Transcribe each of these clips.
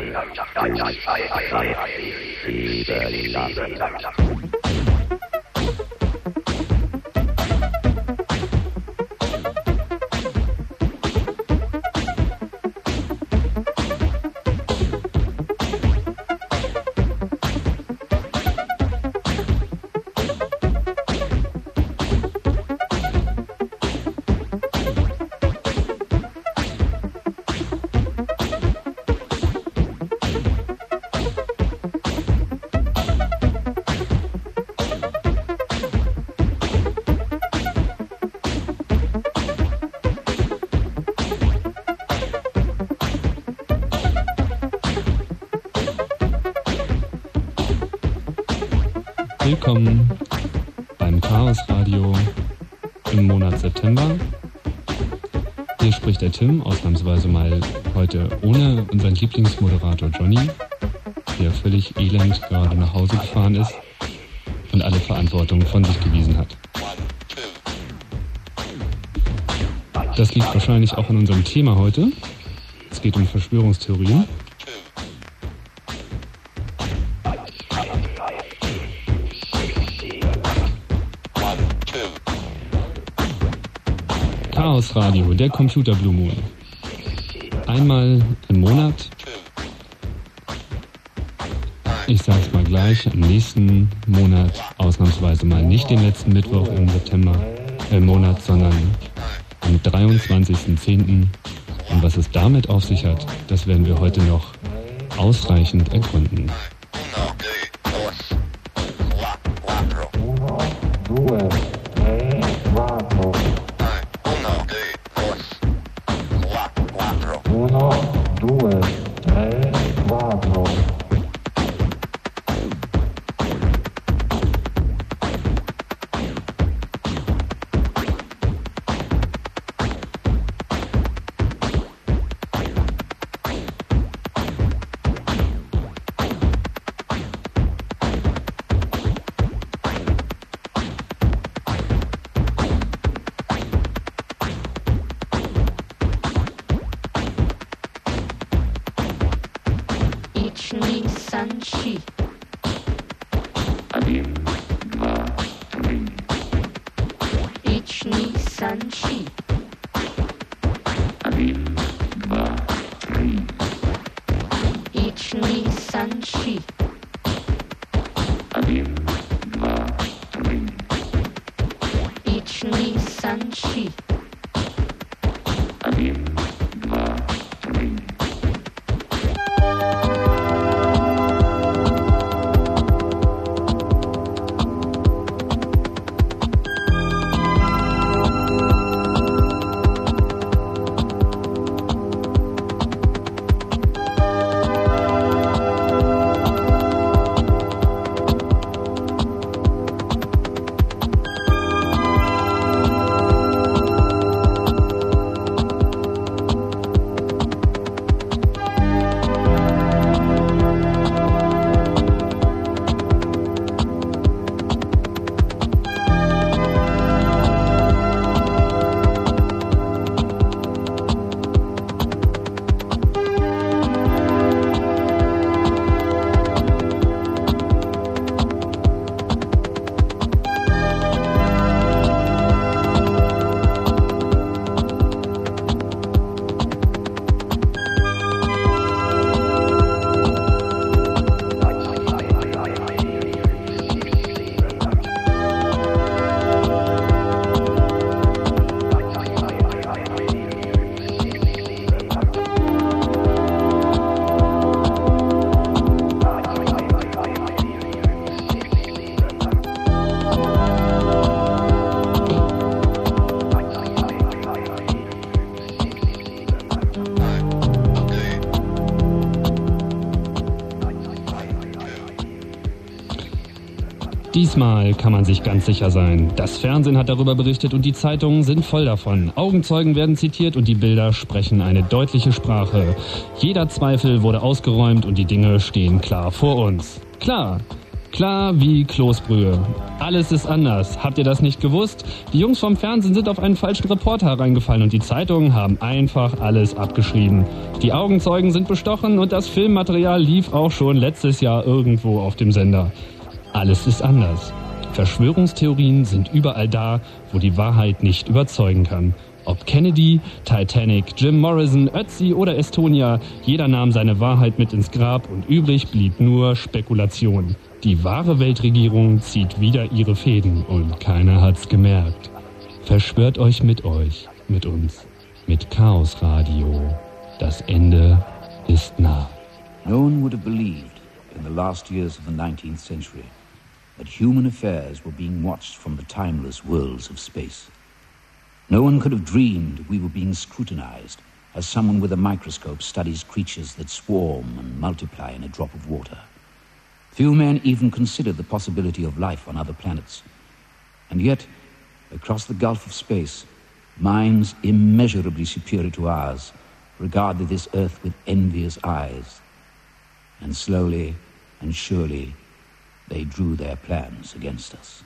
Thank you. Tim, ausnahmsweise mal heute ohne unseren Lieblingsmoderator Johnny, der völlig elend gerade nach Hause gefahren ist und alle Verantwortung von sich gewiesen hat. Das liegt wahrscheinlich auch an unserem Thema heute. Es geht um Verschwörungstheorien. Chaos Radio, der Computer Blue Moon. Einmal im Monat. Ich sag's mal gleich, im nächsten Monat ausnahmsweise mal nicht den letzten Mittwoch im September äh, Monat, sondern am 23.10. Und was es damit auf sich hat, das werden wir heute noch ausreichend ergründen. Diesmal kann man sich ganz sicher sein. Das Fernsehen hat darüber berichtet und die Zeitungen sind voll davon. Augenzeugen werden zitiert und die Bilder sprechen eine deutliche Sprache. Jeder Zweifel wurde ausgeräumt und die Dinge stehen klar vor uns. Klar, Klar wie Kloßbrühe. Alles ist anders. Habt ihr das nicht gewusst? Die Jungs vom Fernsehen sind auf einen falschen Reporter reingefallen und die Zeitungen haben einfach alles abgeschrieben. Die Augenzeugen sind bestochen und das Filmmaterial lief auch schon letztes Jahr irgendwo auf dem Sender. Alles ist anders. Verschwörungstheorien sind überall da, wo die Wahrheit nicht überzeugen kann. Ob Kennedy, Titanic, Jim Morrison, Ötzi oder Estonia, jeder nahm seine Wahrheit mit ins Grab und übrig blieb nur Spekulation. Die wahre Weltregierung zieht wieder ihre Fäden und keiner hat's gemerkt. Verschwört euch mit euch, mit uns, mit Chaos Radio. Das Ende ist nah. No one would have believed in the last years of the 19th century that human affairs were being watched from the timeless worlds of space. No one could have dreamed we were being scrutinized as someone with a microscope studies creatures that swarm and multiply in a drop of water. Few men even considered the possibility of life on other planets. And yet, across the gulf of space, minds immeasurably superior to ours regarded this earth with envious eyes. And slowly and surely, they drew their plans against us.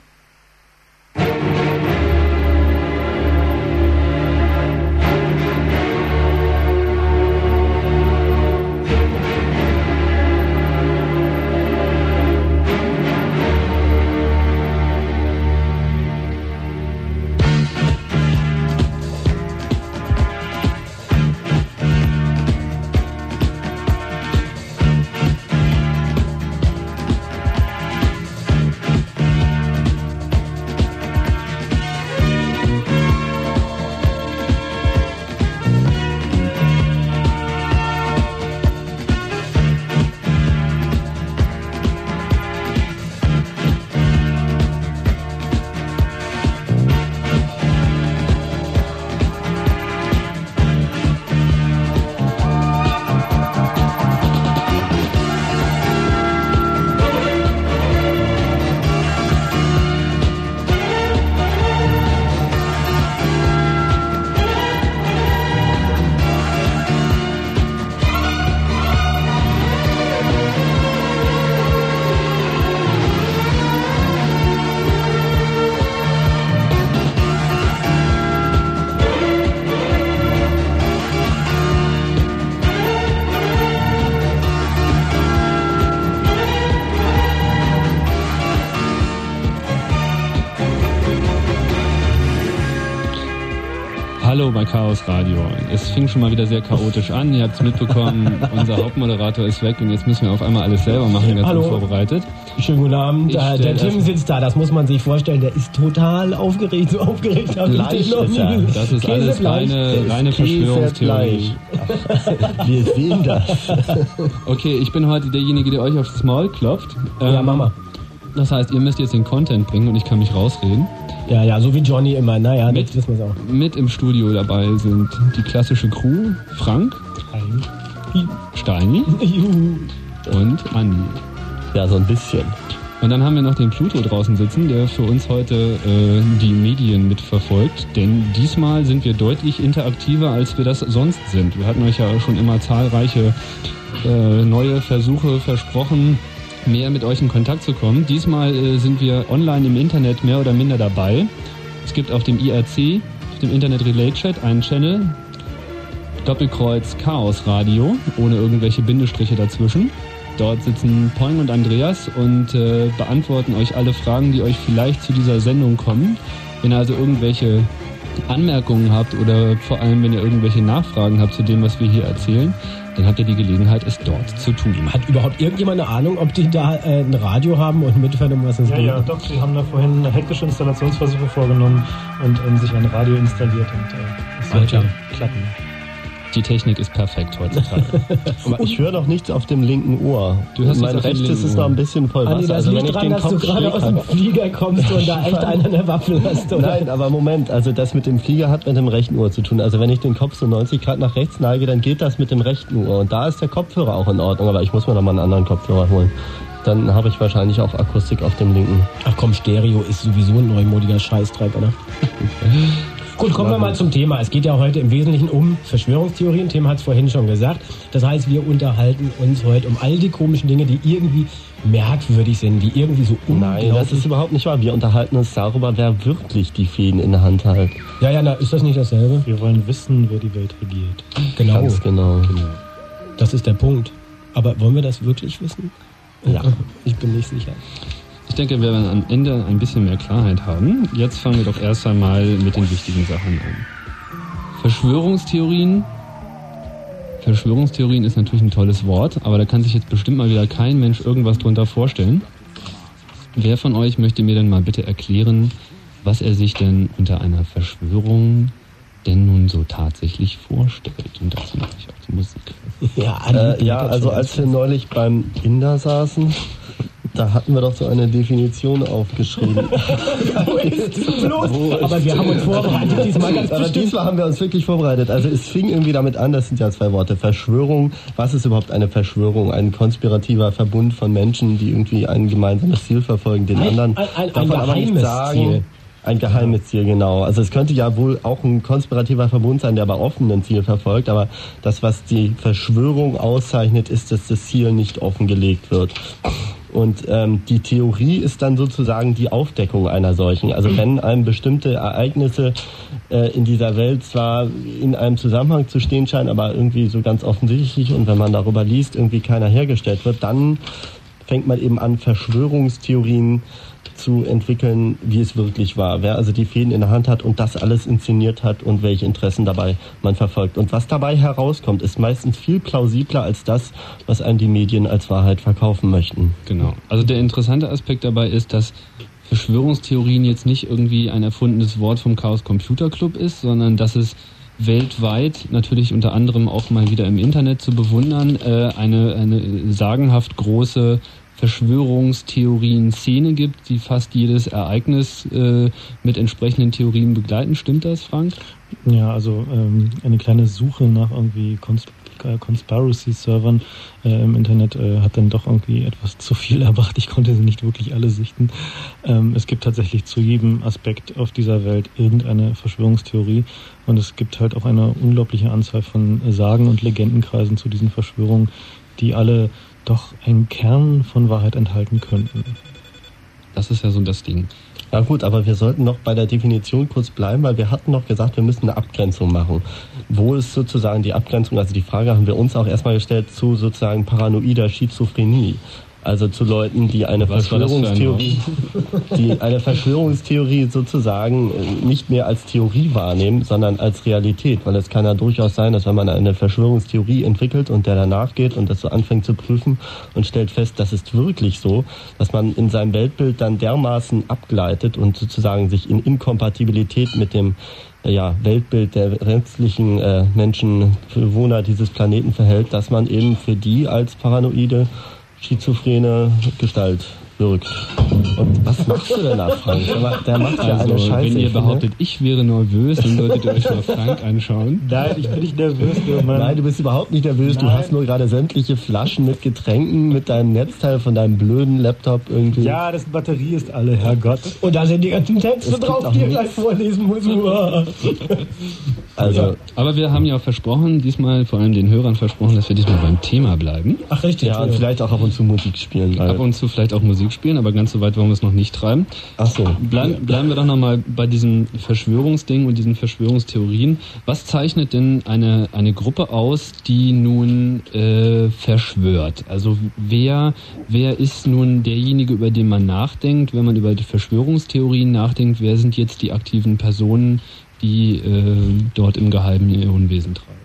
Schon mal wieder sehr chaotisch an. Ihr habt es mitbekommen, unser Hauptmoderator ist weg und jetzt müssen wir auf einmal alles selber machen, ganz Hallo. unvorbereitet. Schönen guten Abend. Äh, der Tim sitzt da, das muss man sich vorstellen. Der ist total aufgeregt, so aufgeregt habe ich den noch ist er. nie. Das ist alles reine, reine Verschwörungstheorie. Wir sehen das. Okay, ich bin heute derjenige, der euch aufs Maul klopft. Ja, Ähm, Mama. Das heißt, ihr müsst jetzt den Content bringen und ich kann mich rausreden. Ja, ja, so wie Johnny immer. Naja, Mit- das wissen wir auch. Mit im Studio dabei sind die klassische Crew, Frank, Steini und Andi. Ja, so ein bisschen. Und dann haben wir noch den Pluto draußen sitzen, der für uns heute äh, die Medien mitverfolgt. Denn diesmal sind wir deutlich interaktiver, als wir das sonst sind. Wir hatten euch ja schon immer zahlreiche äh, neue Versuche versprochen, mehr mit euch in Kontakt zu kommen. Diesmal äh, sind wir online im Internet mehr oder minder dabei. Es gibt auf dem IRC, auf dem Internet Relay Chat, einen Channel, Doppelkreuz Chaos Radio, ohne irgendwelche Bindestriche dazwischen. Dort sitzen Poing und Andreas und äh, beantworten euch alle Fragen, die euch vielleicht zu dieser Sendung kommen. Wenn ihr also irgendwelche Anmerkungen habt oder vor allem, wenn ihr irgendwelche Nachfragen habt zu dem, was wir hier erzählen, dann habt ihr die Gelegenheit, es dort zu tun. Hat überhaupt irgendjemand eine Ahnung, ob die da äh, ein Radio haben und um was es Ja, ja, doch, sie haben da vorhin hektische Installationsversuche vorgenommen und ähm, sich ein Radio installiert und äh, es sollte klappen. Die Technik ist perfekt heutzutage. Aber ich höre noch nichts auf dem linken Ohr. Du hast mein rechtes ist Ohr. noch ein bisschen voll Wasser. Andi, das also wenn liegt ich dran, den dass du Kopf gerade schräg aus dem. Flieger kommst und da echt einen an der Waffel hast, oder? Nein, aber Moment, also das mit dem Flieger hat mit dem rechten Ohr zu tun. Also wenn ich den Kopf so 90 Grad nach rechts neige, dann geht das mit dem rechten Ohr. Und da ist der Kopfhörer auch in Ordnung, aber ich muss mir noch mal einen anderen Kopfhörer holen. Dann habe ich wahrscheinlich auch Akustik auf dem linken. Ach komm, Stereo ist sowieso ein neumodiger Scheißdreck, oder? Gut, kommen wir mal zum Thema. Es geht ja heute im Wesentlichen um Verschwörungstheorien. Tim hat es vorhin schon gesagt. Das heißt, wir unterhalten uns heute um all die komischen Dinge, die irgendwie merkwürdig sind, die irgendwie so unglaublich... Nein, das ist überhaupt nicht wahr. Wir unterhalten uns darüber, wer wirklich die Fäden in der Hand hat. Ja, ja, na, ist das nicht dasselbe? Wir wollen wissen, wer die Welt regiert. Genau, Ganz genau. das ist der Punkt. Aber wollen wir das wirklich wissen? Ja. Ich bin nicht sicher. Ich denke, wir werden am Ende ein bisschen mehr Klarheit haben. Jetzt fangen wir doch erst einmal mit den wichtigen Sachen an. Verschwörungstheorien. Verschwörungstheorien ist natürlich ein tolles Wort, aber da kann sich jetzt bestimmt mal wieder kein Mensch irgendwas drunter vorstellen. Wer von euch möchte mir denn mal bitte erklären, was er sich denn unter einer Verschwörung denn nun so tatsächlich vorstellt? Und dazu mache ich auch die Musik. Ja, Äh, ja, also als wir neulich beim Inder saßen, da hatten wir doch so eine Definition aufgeschrieben. Wo ist es los? Aber wir haben uns vorbereitet, diesmal ganz Aber bestimmt. diesmal haben wir uns wirklich vorbereitet. Also es fing irgendwie damit an, das sind ja zwei Worte, Verschwörung. Was ist überhaupt eine Verschwörung? Ein konspirativer Verbund von Menschen, die irgendwie ein gemeinsames Ziel verfolgen, den Ein- anderen ein- ein- davon ein geheimes sagen. Ziel. Ein geheimes Ziel, genau. Also es könnte ja wohl auch ein konspirativer Verbund sein, der aber offen ein Ziel verfolgt. Aber das, was die Verschwörung auszeichnet, ist, dass das Ziel nicht offengelegt wird. Und ähm, die Theorie ist dann sozusagen die Aufdeckung einer solchen. Also wenn einem bestimmte Ereignisse äh, in dieser Welt zwar in einem Zusammenhang zu stehen scheinen, aber irgendwie so ganz offensichtlich und wenn man darüber liest, irgendwie keiner hergestellt wird, dann fängt man eben an, Verschwörungstheorien zu entwickeln, wie es wirklich war. Wer also die Fäden in der Hand hat und das alles inszeniert hat und welche Interessen dabei man verfolgt. Und was dabei herauskommt, ist meistens viel plausibler als das, was einem die Medien als Wahrheit verkaufen möchten. Genau. Also der interessante Aspekt dabei ist, dass Verschwörungstheorien jetzt nicht irgendwie ein erfundenes Wort vom Chaos Computer Club ist, sondern dass es weltweit, natürlich unter anderem auch mal wieder im Internet zu bewundern, äh, eine, eine sagenhaft große Verschwörungstheorien-Szene gibt, die fast jedes Ereignis äh, mit entsprechenden Theorien begleiten. Stimmt das, Frank? Ja, also ähm, eine kleine Suche nach irgendwie äh, Conspiracy-Servern äh, im Internet äh, hat dann doch irgendwie etwas zu viel erbracht. Ich konnte sie nicht wirklich alle sichten. Ähm, es gibt tatsächlich zu jedem Aspekt auf dieser Welt irgendeine Verschwörungstheorie und es gibt halt auch eine unglaubliche Anzahl von Sagen und Legendenkreisen zu diesen Verschwörungen, die alle doch einen Kern von Wahrheit enthalten könnten. Das ist ja so das Ding. Ja gut, aber wir sollten noch bei der Definition kurz bleiben, weil wir hatten noch gesagt, wir müssen eine Abgrenzung machen. Wo ist sozusagen die Abgrenzung? Also die Frage haben wir uns auch erstmal gestellt zu sozusagen paranoider Schizophrenie. Also zu Leuten, die eine Was ein Verschwörungstheorie, die eine Verschwörungstheorie sozusagen äh, nicht mehr als Theorie wahrnehmen, sondern als Realität. Weil es kann ja durchaus sein, dass wenn man eine Verschwörungstheorie entwickelt und der danach geht und das so anfängt zu prüfen und stellt fest, das ist wirklich so, dass man in seinem Weltbild dann dermaßen abgleitet und sozusagen sich in Inkompatibilität mit dem äh, ja, Weltbild der restlichen äh, Menschen, Bewohner dieses Planeten verhält, dass man eben für die als paranoide schizophrene Gestalt wirkt. Und was machst du denn da, Frank? Der, macht ja eine Also, Scheiße. wenn ihr behauptet, ich wäre nervös, dann solltet ihr euch mal Frank anschauen. Nein, ich bin nicht nervös, Mann. Nein, du bist überhaupt nicht nervös. Du Nein. hast nur gerade sämtliche Flaschen mit Getränken, mit deinem Netzteil von deinem blöden Laptop irgendwie. Ja, das Batterie ist alle, Herrgott. Und da sind die ganzen Texte drauf, die ihr gleich vorlesen muss. Also, Aber wir haben ja auch versprochen, diesmal vor allem den Hörern versprochen, dass wir diesmal beim Thema bleiben. Ach, richtig. ja, und vielleicht auch ab und zu Musik spielen. Ab und zu vielleicht auch Musik spielen, aber ganz so weit wollen wir es noch nicht treiben. ach so. Bleib, bleiben wir doch nochmal bei diesem Verschwörungsding und diesen Verschwörungstheorien. Was zeichnet denn eine, eine Gruppe aus, die nun äh, verschwört? Also wer, wer ist nun derjenige, über den man nachdenkt, wenn man über die Verschwörungstheorien nachdenkt? Wer sind jetzt die aktiven Personen, die äh, dort im Geheimen ihr Unwesen treiben?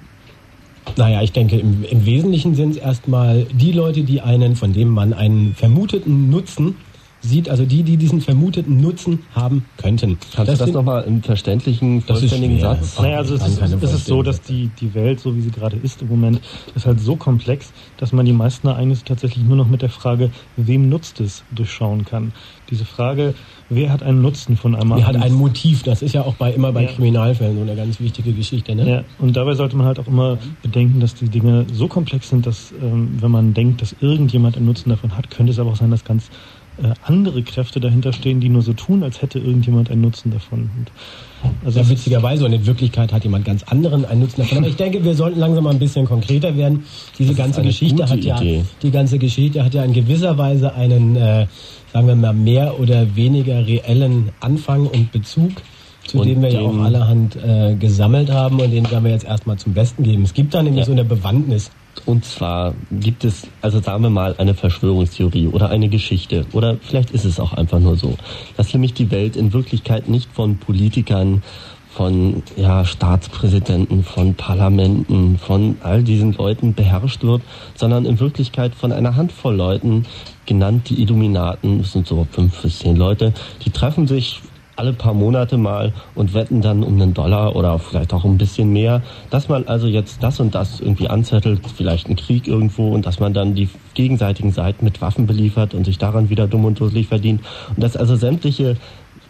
Naja, ich denke, im, im Wesentlichen sind es erstmal die Leute, die einen, von dem man einen vermuteten Nutzen sieht, also die, die diesen vermuteten Nutzen haben könnten. Kannst du das nochmal im verständlichen, Das vollständigen. Satz? Naja, also es ist, es ist so, dass die, die Welt, so wie sie gerade ist im Moment, ist halt so komplex, dass man die meisten Ereignisse tatsächlich nur noch mit der Frage, wem nutzt es, durchschauen kann. Diese Frage, wer hat einen Nutzen von einem Wer hat ein Motiv? Das ist ja auch bei, immer bei Ja. Kriminalfällen so eine ganz wichtige Geschichte. Ne? Ja, und dabei sollte man halt auch immer bedenken, dass die Dinge so komplex sind, dass ähm, wenn man denkt, dass irgendjemand einen Nutzen davon hat, könnte es aber auch sein, dass ganz äh, andere Kräfte dahinter stehen, die nur so tun, als hätte irgendjemand einen Nutzen davon. Und also ja, witzigerweise und in Wirklichkeit hat jemand ganz anderen einen Nutzen davon. Aber ich denke, wir sollten langsam mal ein bisschen konkreter werden. Diese ganze Geschichte hat ja, Idee. die ganze Geschichte hat ja in gewisser Weise einen, äh, sagen wir mal, mehr oder weniger reellen Anfang und Bezug zu und dem wir ja auch allerhand äh, gesammelt haben und den werden wir jetzt erstmal zum Besten geben. Es gibt da nämlich ja. so eine Bewandtnis. Und zwar gibt es, also sagen wir mal, eine Verschwörungstheorie oder eine Geschichte oder vielleicht ist es auch einfach nur so, dass nämlich die Welt in Wirklichkeit nicht von Politikern, von ja, Staatspräsidenten, von Parlamenten, von all diesen Leuten beherrscht wird, sondern in Wirklichkeit von einer Handvoll Leuten, genannt die Illuminaten, das sind so fünf bis zehn Leute, die treffen sich alle paar Monate mal und wetten dann um einen Dollar oder vielleicht auch ein bisschen mehr, dass man also jetzt das und das irgendwie anzettelt, vielleicht einen Krieg irgendwo und dass man dann die gegenseitigen Seiten mit Waffen beliefert und sich daran wieder dumm und dusselig verdient. Und dass also sämtliche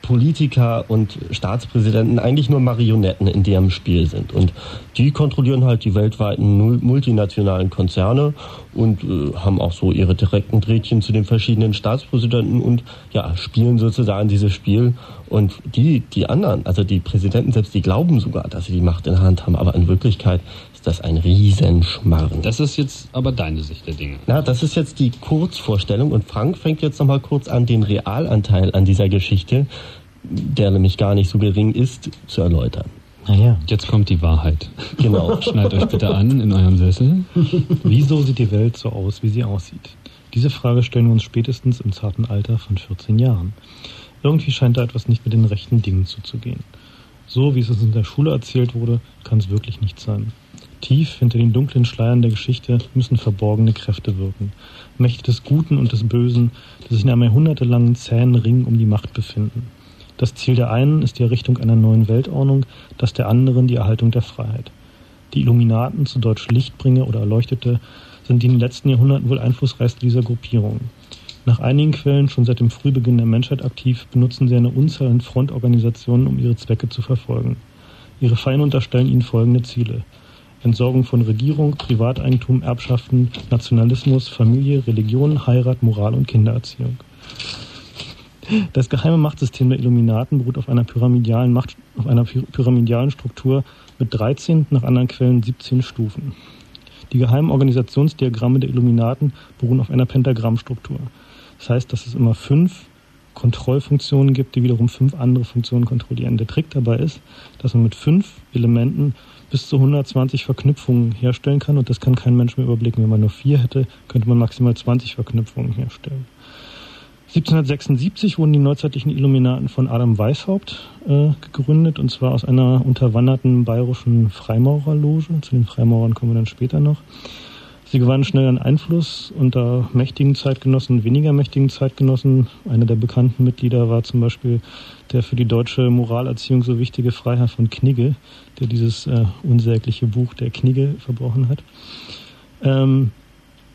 Politiker und Staatspräsidenten eigentlich nur Marionetten in deren Spiel sind. Und die kontrollieren halt die weltweiten multinationalen Konzerne und äh, haben auch so ihre direkten Drähtchen zu den verschiedenen Staatspräsidenten und ja, spielen sozusagen dieses Spiel. Und die, die anderen, also die Präsidenten selbst, die glauben sogar, dass sie die Macht in der Hand haben, aber in Wirklichkeit ist das ein Riesenschmarrn. Das ist jetzt aber deine Sicht der Dinge. Na, das ist jetzt die Kurzvorstellung und Frank fängt jetzt nochmal kurz an, den Realanteil an dieser Geschichte, der nämlich gar nicht so gering ist, zu erläutern. Naja. Jetzt kommt die Wahrheit. Genau. Schneidet euch bitte an in eurem Sessel. Wieso sieht die Welt so aus, wie sie aussieht? Diese Frage stellen wir uns spätestens im zarten Alter von 14 Jahren. Irgendwie scheint da etwas nicht mit den rechten Dingen zuzugehen. So wie es uns in der Schule erzählt wurde, kann es wirklich nicht sein. Tief hinter den dunklen Schleiern der Geschichte müssen verborgene Kräfte wirken. Mächte des Guten und des Bösen, die sich in einem jahrhundertelangen zähen Ring um die Macht befinden. Das Ziel der einen ist die Errichtung einer neuen Weltordnung, das der anderen die Erhaltung der Freiheit. Die Illuminaten, zu Deutsch Lichtbringer oder Erleuchtete, sind die in den letzten Jahrhunderten wohl einflussreichsten dieser Gruppierungen. Nach einigen Quellen schon seit dem Frühbeginn der Menschheit aktiv, benutzen sie eine Unzahl an Frontorganisationen, um ihre Zwecke zu verfolgen. Ihre Feinde unterstellen ihnen folgende Ziele. Entsorgung von Regierung, Privateigentum, Erbschaften, Nationalismus, Familie, Religion, Heirat, Moral und Kindererziehung. Das geheime Machtsystem der Illuminaten beruht auf einer pyramidalen Macht, auf einer pyramidalen Struktur mit 13, nach anderen Quellen 17 Stufen. Die geheimen Organisationsdiagramme der Illuminaten beruhen auf einer Pentagrammstruktur. Das heißt, dass es immer fünf Kontrollfunktionen gibt, die wiederum fünf andere Funktionen kontrollieren. Der Trick dabei ist, dass man mit fünf Elementen bis zu 120 Verknüpfungen herstellen kann und das kann kein Mensch mehr überblicken. Wenn man nur vier hätte, könnte man maximal 20 Verknüpfungen herstellen. 1776 wurden die neuzeitlichen Illuminaten von Adam Weishaupt äh, gegründet und zwar aus einer unterwanderten bayerischen Freimaurerloge. Zu den Freimaurern kommen wir dann später noch. Sie gewannen schnell an Einfluss unter mächtigen Zeitgenossen weniger mächtigen Zeitgenossen. Einer der bekannten Mitglieder war zum Beispiel der für die deutsche Moralerziehung so wichtige Freiherr von Knigge, der dieses äh, unsägliche Buch der Knigge verbrochen hat. Ähm,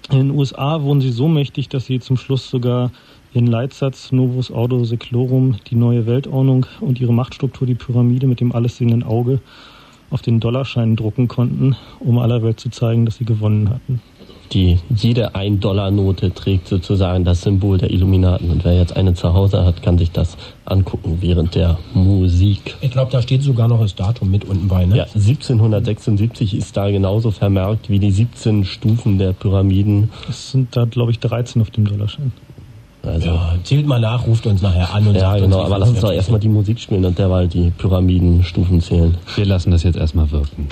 in den USA wurden sie so mächtig, dass sie zum Schluss sogar den Leitsatz Novus Ordo Seclorum, die neue Weltordnung und ihre Machtstruktur, die Pyramide mit dem allessehenden Auge, auf den Dollarschein drucken konnten, um aller Welt zu zeigen, dass sie gewonnen hatten. Die, jede Ein-Dollar-Note trägt sozusagen das Symbol der Illuminaten. Und wer jetzt eine zu Hause hat, kann sich das angucken während der Musik. Ich glaube, da steht sogar noch das Datum mit unten bei, ne? Ja, 1776 ist da genauso vermerkt wie die 17 Stufen der Pyramiden. Es sind da, glaube ich, 13 auf dem Dollarschein. Also, ja, zählt mal nach, ruft uns nachher an und ja, sagt genau, uns, aber lass uns doch erstmal die Musik spielen und derweil die Pyramidenstufen zählen. Wir lassen das jetzt erstmal wirken.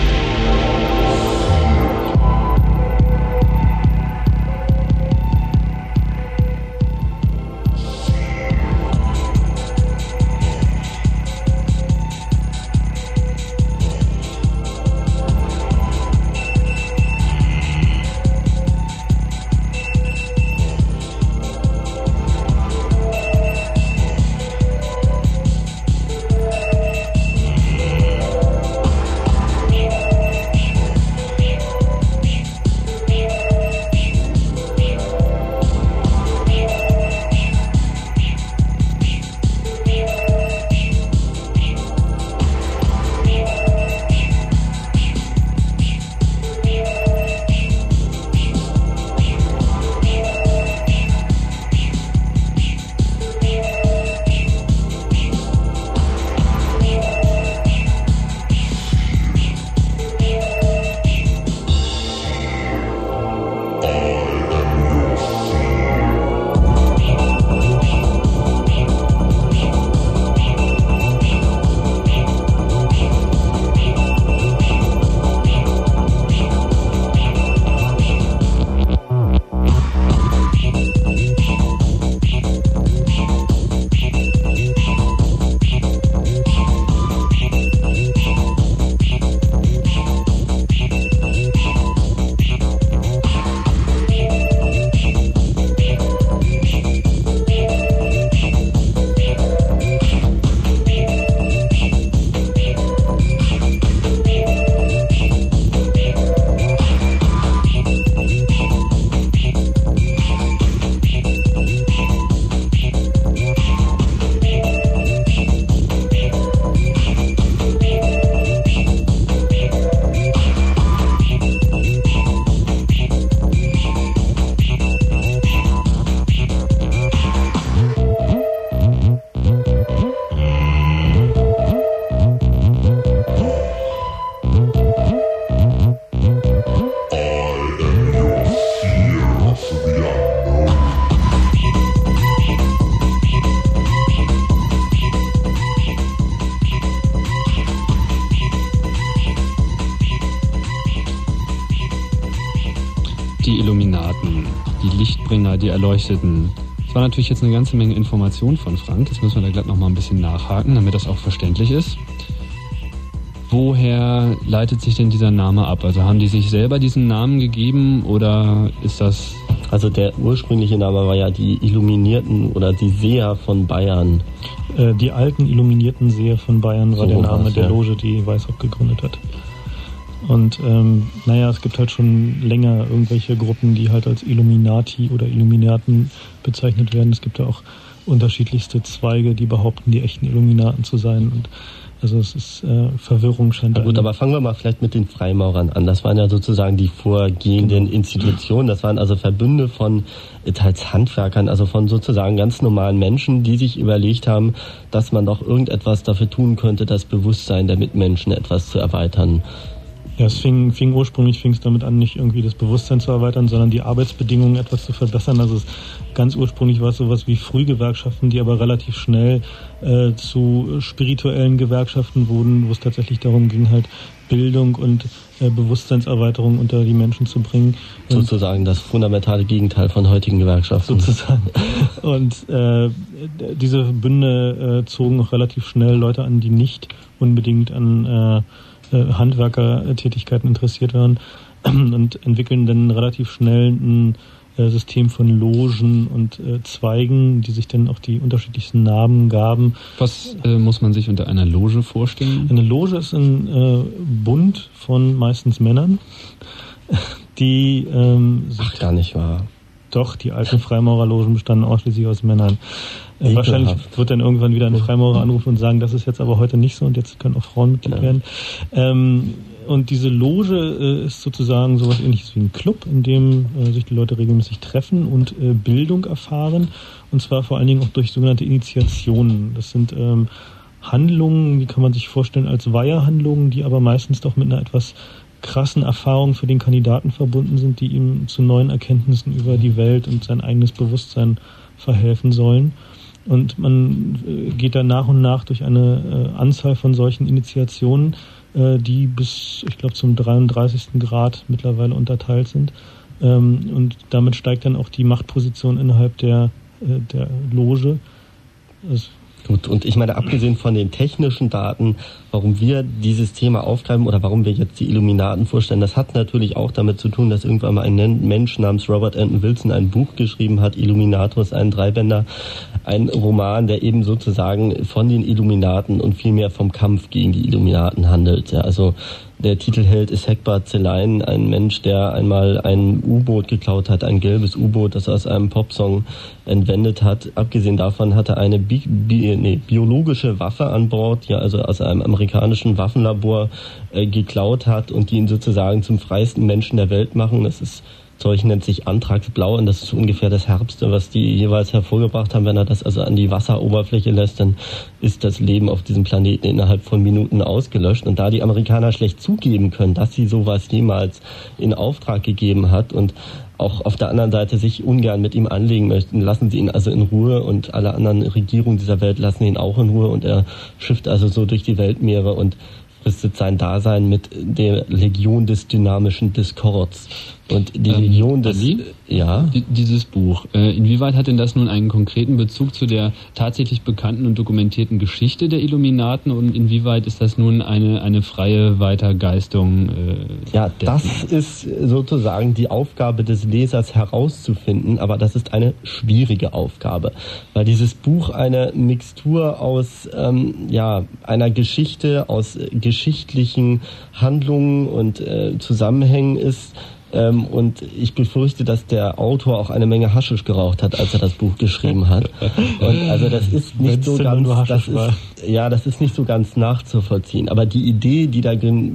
Erleuchteten. Das war natürlich jetzt eine ganze Menge Information von Frank. Das müssen wir da gleich nochmal ein bisschen nachhaken, damit das auch verständlich ist. Woher leitet sich denn dieser Name ab? Also haben die sich selber diesen Namen gegeben oder ist das... Also der ursprüngliche Name war ja die Illuminierten oder die Seher von Bayern. Äh, die alten Illuminierten Seher von Bayern war so der Name der Loge, die Weishaupt gegründet hat. Und ähm, naja, es gibt halt schon länger irgendwelche Gruppen, die halt als Illuminati oder Illuminaten bezeichnet werden. Es gibt ja auch unterschiedlichste Zweige, die behaupten, die echten Illuminaten zu sein. Und also es ist äh, Verwirrung scheint. Na gut, aber fangen wir mal vielleicht mit den Freimaurern an. Das waren ja sozusagen die vorgehenden genau. Institutionen. Das waren also Verbünde von äh, teils Handwerkern, also von sozusagen ganz normalen Menschen, die sich überlegt haben, dass man doch irgendetwas dafür tun könnte, das Bewusstsein der Mitmenschen etwas zu erweitern. Ja, es fing, fing ursprünglich fing es damit an, nicht irgendwie das Bewusstsein zu erweitern, sondern die Arbeitsbedingungen etwas zu verbessern. Also es, ganz ursprünglich war es sowas wie Frühgewerkschaften, die aber relativ schnell äh, zu spirituellen Gewerkschaften wurden, wo es tatsächlich darum ging, halt Bildung und äh, Bewusstseinserweiterung unter die Menschen zu bringen. Sozusagen das fundamentale Gegenteil von heutigen Gewerkschaften. Sozusagen. Und äh, diese Bünde äh, zogen auch relativ schnell Leute an, die nicht unbedingt an äh, Handwerkertätigkeiten interessiert waren und entwickeln dann relativ schnell ein äh, System von Logen und äh, Zweigen, die sich dann auch die unterschiedlichsten Namen gaben. Was äh, muss man sich unter einer Loge vorstellen? Eine Loge ist ein äh, Bund von meistens Männern, die ähm, Ach, gar nicht wahr. Doch, die alten Freimaurerlogen bestanden ausschließlich aus Männern. Äh, wahrscheinlich wird dann irgendwann wieder ein Freimaurer anrufen und sagen, das ist jetzt aber heute nicht so und jetzt können auch Frauen Mitglied ja. werden. Ähm, und diese Loge äh, ist sozusagen sowas ähnliches wie ein Club, in dem äh, sich die Leute regelmäßig treffen und äh, Bildung erfahren. Und zwar vor allen Dingen auch durch sogenannte Initiationen. Das sind ähm, Handlungen, die kann man sich vorstellen als Weiherhandlungen, die aber meistens doch mit einer etwas krassen Erfahrung für den Kandidaten verbunden sind, die ihm zu neuen Erkenntnissen über die Welt und sein eigenes Bewusstsein verhelfen sollen. Und man äh, geht dann nach und nach durch eine äh, Anzahl von solchen Initiationen, äh, die bis, ich glaube, zum 33. Grad mittlerweile unterteilt sind. Ähm, und damit steigt dann auch die Machtposition innerhalb der, der Loge. Das Gut, und ich meine, abgesehen von den technischen Daten, warum wir dieses Thema aufgreifen oder warum wir jetzt die Illuminaten vorstellen, das hat natürlich auch damit zu tun, dass irgendwann mal ein Mensch namens Robert Anton Wilson ein Buch geschrieben hat, Illuminatus, ein Dreibänder, ein Roman, der eben sozusagen von den Illuminaten und vielmehr vom Kampf gegen die Illuminaten handelt. Ja, also der Titelheld ist Hekbar Zelein, ein Mensch, der einmal ein U-Boot geklaut hat, ein gelbes U-Boot, das er aus einem Popsong entwendet hat. Abgesehen davon hat er eine bi bi nee, biologische Waffe an Bord, ja, also aus einem amerikanischen Waffenlabor äh, geklaut hat und die ihn sozusagen zum freiesten Menschen der Welt machen. Das ist Zeug nennt sich Antragsblau und das ist ungefähr das Herbste, was die jeweils hervorgebracht haben. Wenn er das also an die Wasseroberfläche lässt, dann ist das Leben auf diesem Planeten innerhalb von Minuten ausgelöscht. Und da die Amerikaner schlecht zugeben können, dass sie sowas jemals in Auftrag gegeben hat und auch auf der anderen Seite sich ungern mit ihm anlegen möchten, lassen sie ihn also in Ruhe und alle anderen Regierungen dieser Welt lassen ihn auch in Ruhe und er schifft also so durch die Weltmeere und fristet sein Dasein mit der Legion des dynamischen Diskords. Und die ähm, Legion des... Ali? Ja? Dieses Buch, äh, inwieweit hat denn das nun einen konkreten Bezug zu der tatsächlich bekannten und dokumentierten Geschichte der Illuminaten und inwieweit ist das nun eine, eine freie Weitergeistung? Äh, ja, das ist sozusagen die Aufgabe des Lesers herauszufinden, aber das ist eine schwierige Aufgabe, weil dieses Buch eine Mixtur aus ähm, ja, einer Geschichte, aus geschichtlichen Handlungen und äh, Zusammenhängen ist, ähm, und ich befürchte, dass der Autor auch eine Menge Haschisch geraucht hat, als er das Buch geschrieben hat. Und also das ist nicht Wenn's so ganz, das ist, ja, das ist nicht so ganz nachzuvollziehen. Aber die Idee, die da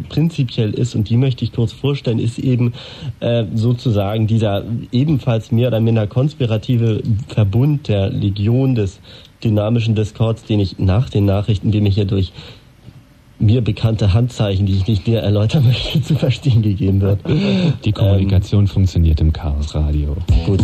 prinzipiell ist, und die möchte ich kurz vorstellen, ist eben äh, sozusagen dieser ebenfalls mehr oder minder konspirative Verbund der Legion des dynamischen Discords, den ich nach den Nachrichten, die mir hier durch mir bekannte Handzeichen, die ich nicht näher erläutern möchte, zu verstehen gegeben wird. Die Kommunikation ähm, funktioniert im Chaos Radio. Gut.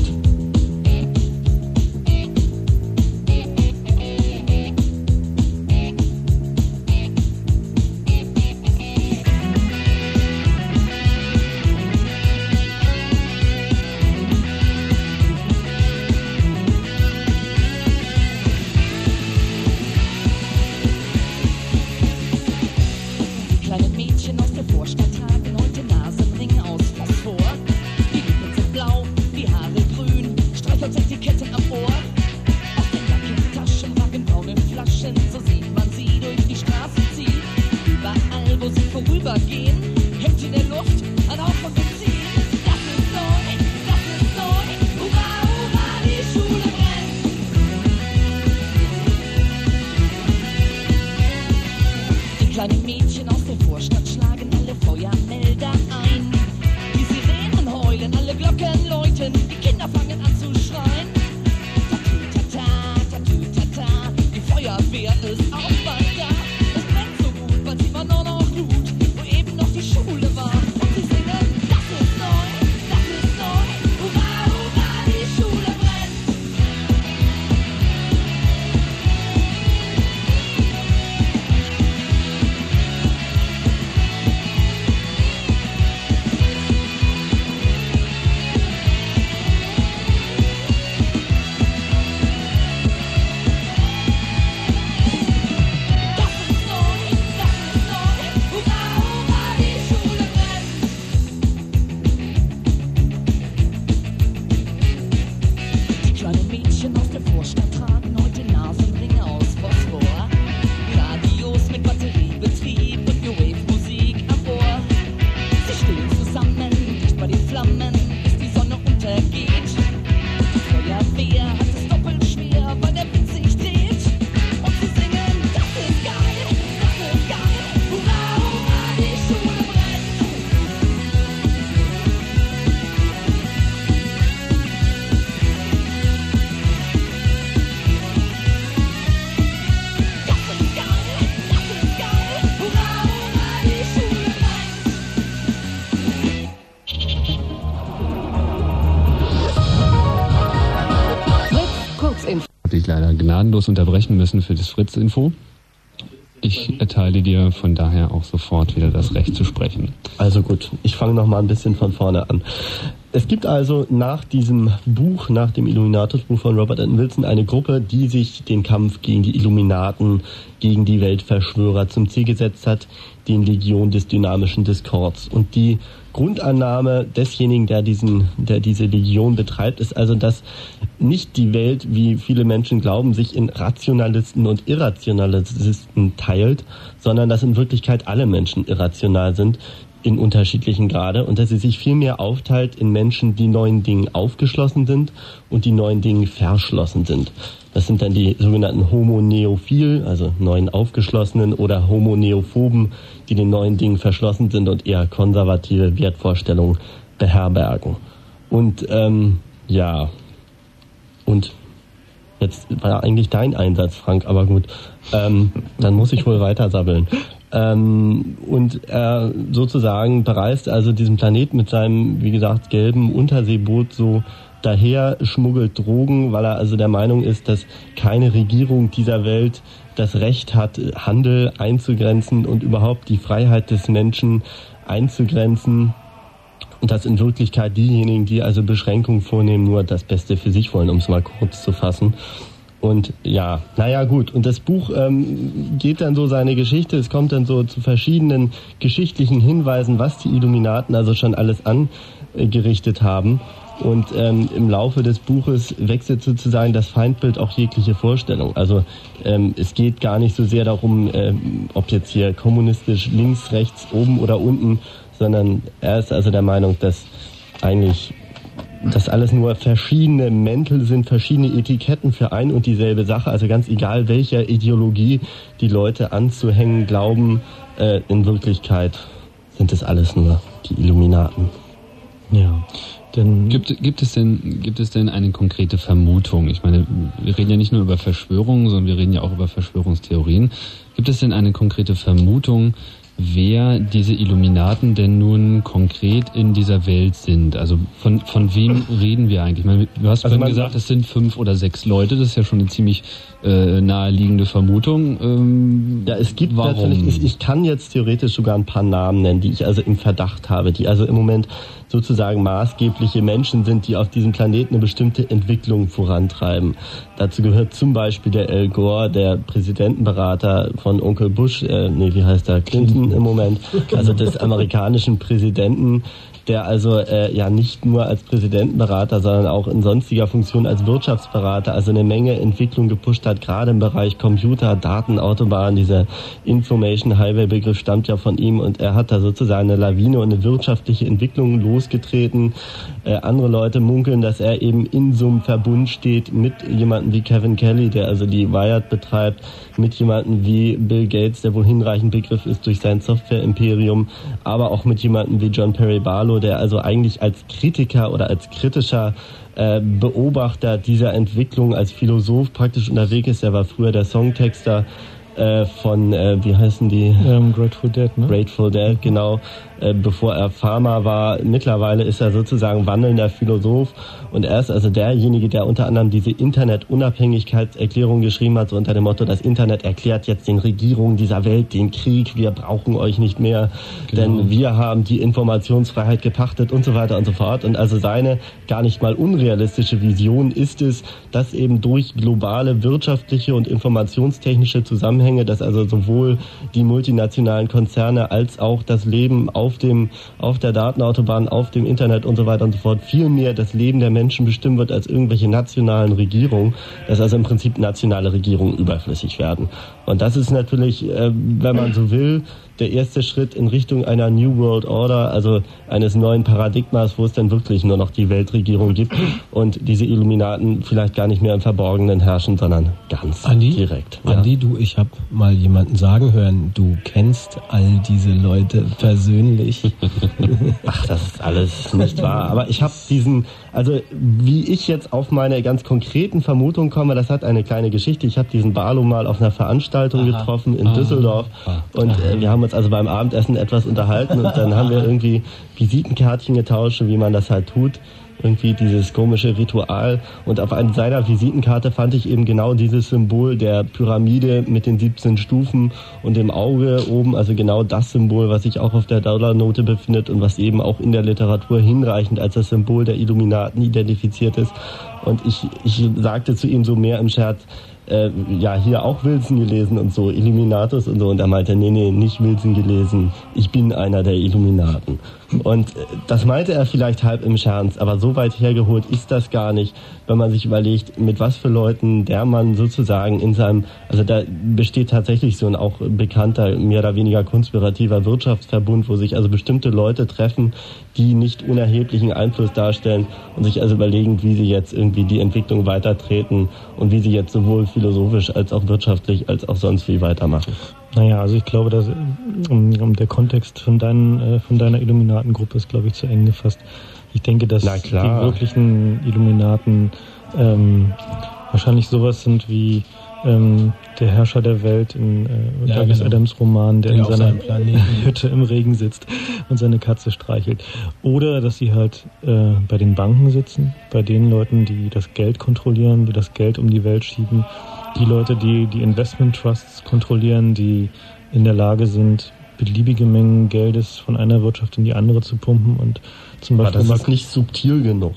Gnadenlos unterbrechen müssen für das Fritz-Info. Ich erteile dir von daher auch sofort wieder das Recht zu sprechen. Also gut, ich fange noch mal ein bisschen von vorne an. Es gibt also nach diesem Buch, nach dem Illuminatus-Buch von Robert Anton Wilson, eine Gruppe, die sich den Kampf gegen die Illuminaten, gegen die Weltverschwörer zum Ziel gesetzt hat, den Legion des dynamischen Diskords. Und die Grundannahme desjenigen, der diesen, der diese Legion betreibt, ist also, dass nicht die Welt, wie viele Menschen glauben, sich in Rationalisten und Irrationalisten teilt, sondern dass in Wirklichkeit alle Menschen irrational sind in unterschiedlichen Grade und dass sie sich vielmehr aufteilt in Menschen, die neuen Dingen aufgeschlossen sind und die neuen Dingen verschlossen sind. Das sind dann die sogenannten Homo Neophil, also neuen Aufgeschlossenen oder Homo Neophoben, die den neuen Dingen verschlossen sind und eher konservative Wertvorstellungen beherbergen. Und ähm, ja, und jetzt war eigentlich dein Einsatz, Frank, aber gut, ähm, dann muss ich wohl weiter sabbeln. Ähm, und er sozusagen bereist also diesen Planet mit seinem, wie gesagt, gelben Unterseeboot so daher, schmuggelt Drogen, weil er also der Meinung ist, dass keine Regierung dieser Welt das Recht hat, Handel einzugrenzen und überhaupt die Freiheit des Menschen einzugrenzen. Und dass in Wirklichkeit diejenigen, die also Beschränkungen vornehmen, nur das Beste für sich wollen, um es mal kurz zu fassen. Und ja, naja gut. Und das Buch ähm, geht dann so seine Geschichte. Es kommt dann so zu verschiedenen geschichtlichen Hinweisen, was die Illuminaten also schon alles angerichtet haben. Und ähm, im Laufe des Buches wechselt sozusagen das Feindbild auch jegliche Vorstellung. Also ähm, es geht gar nicht so sehr darum, ähm, ob jetzt hier kommunistisch links, rechts, oben oder unten, sondern er ist also der Meinung, dass eigentlich das alles nur verschiedene Mäntel sind, verschiedene Etiketten für ein und dieselbe Sache. Also ganz egal, welcher Ideologie die Leute anzuhängen glauben, äh, in Wirklichkeit sind es alles nur die Illuminaten. Ja, denn Gibt, gibt, es denn, gibt es denn eine konkrete Vermutung? Ich meine, wir reden ja nicht nur über Verschwörungen, sondern wir reden ja auch über Verschwörungstheorien. Gibt es denn eine konkrete Vermutung, wer diese Illuminaten denn nun konkret in dieser Welt sind. Also von, von wem reden wir eigentlich? Ich meine, du hast Also vorhin gesagt, es sind fünf oder sechs Leute. Das ist ja schon eine ziemlich äh, naheliegende Vermutung. Ähm, Ja, es gibt warum? natürlich, ich, ich kann jetzt theoretisch sogar ein paar Namen nennen, die ich also im Verdacht habe, die also im Moment sozusagen maßgebliche Menschen sind, die auf diesem Planeten eine bestimmte Entwicklung vorantreiben. Dazu gehört zum Beispiel der Al Gore, der Präsidentenberater von Onkel Bush, äh, nee, wie heißt er, Clinton im Moment, also des amerikanischen Präsidenten, der also äh, ja nicht nur als Präsidentenberater, sondern auch in sonstiger Funktion als Wirtschaftsberater also eine Menge Entwicklung gepusht hat, gerade im Bereich Computer, Daten, Autobahn. Dieser Information Highway Begriff stammt ja von ihm und er hat da sozusagen eine Lawine und eine wirtschaftliche Entwicklung losgetreten. Äh, andere Leute munkeln, dass er eben in so einem Verbund steht mit jemandem wie Kevin Kelly, der also die Wired betreibt, mit jemandem wie Bill Gates, der wohl hinreichend Begriff ist durch sein Software-Imperium, aber auch mit jemandem wie John Perry Barlow, der also eigentlich als Kritiker oder als kritischer äh, Beobachter dieser Entwicklung als Philosoph praktisch unterwegs ist. Er war früher der Songtexter äh, von, äh, wie heißen die? Ähm, Grateful Dead, ne? Grateful Dead, genau. Äh, bevor er Farmer war. Mittlerweile ist er sozusagen wandelnder Philosoph und er ist also derjenige, der unter anderem diese Internet-Unabhängigkeitserklärung geschrieben hat, so unter dem Motto, das Internet erklärt jetzt den Regierungen dieser Welt den Krieg, wir brauchen euch nicht mehr, genau. denn wir haben die Informationsfreiheit gepachtet und so weiter und so fort. Und also seine gar nicht mal unrealistische Vision ist es, dass eben durch globale wirtschaftliche und informationstechnische Zusammenhänge, dass also sowohl die multinationalen Konzerne als auch das Leben auf dem, auf der Datenautobahn, auf dem Internet und so weiter und so fort viel mehr das Leben der Menschen bestimmen wird als irgendwelche nationalen Regierungen, dass also im Prinzip nationale Regierungen überflüssig werden. Und das ist natürlich, äh, wenn man so will, der erste Schritt in Richtung einer New World Order, also eines neuen Paradigmas, wo es dann wirklich nur noch die Weltregierung gibt und diese Illuminaten vielleicht gar nicht mehr im Verborgenen herrschen, sondern ganz Andi, direkt. Ja. Andi, du, ich habe mal jemanden sagen hören, du kennst all diese Leute persönlich. Ach, das ist alles nicht wahr. Aber ich habe diesen, also wie ich jetzt auf meine ganz konkreten Vermutungen komme, das hat eine kleine Geschichte. Ich habe diesen Barlow mal auf einer Veranstaltung Aha. getroffen in Aha. Düsseldorf Aha. und äh, wir haben uns also beim Abendessen etwas unterhalten und dann haben wir irgendwie Visitenkärtchen getauscht, wie man das halt tut. Irgendwie dieses komische Ritual. Und auf einer seiner Visitenkarte fand ich eben genau dieses Symbol der Pyramide mit den 17 Stufen und dem Auge oben. Also genau das Symbol, was sich auch auf der Dollarnote befindet und was eben auch in der Literatur hinreichend als das Symbol der Illuminaten identifiziert ist. Und ich, ich sagte zu ihm so mehr im Scherz, äh, ja, hier auch Wilson gelesen und so, Illuminatus und so. Und er meinte, nee, nee, nicht Wilson gelesen. Ich bin einer der Illuminaten. Und äh, das meinte er vielleicht halb im Scherz, aber so weit hergeholt ist das gar nicht, wenn man sich überlegt, mit was für Leuten der Mann sozusagen in seinem, also da besteht tatsächlich so ein auch bekannter, mehr oder weniger konspirativer Wirtschaftsverbund, wo sich also bestimmte Leute treffen, die nicht unerheblichen Einfluss darstellen und sich also überlegen, wie sie jetzt irgendwie die Entwicklung weitertreten und wie sie jetzt sowohl philosophisch als auch wirtschaftlich als auch sonst wie weitermachen. Naja, also ich glaube, dass um, um der Kontext von, deinen, äh, von deiner Illuminatengruppe ist, glaube ich, zu eng gefasst. Ich denke, dass die wirklichen Illuminaten ähm, wahrscheinlich sowas sind wie ähm, der Herrscher der Welt in äh, ja, Douglas genau. Adams Roman, der, der in seiner Hütte im Regen sitzt und seine Katze streichelt. Oder dass sie halt äh, bei den Banken sitzen, bei den Leuten, die das Geld kontrollieren, die das Geld um die Welt schieben die Leute, die die Investment Trusts kontrollieren, die in der Lage sind, beliebige Mengen Geldes von einer Wirtschaft in die andere zu pumpen und zum Beispiel. Aber das ist nicht subtil genug.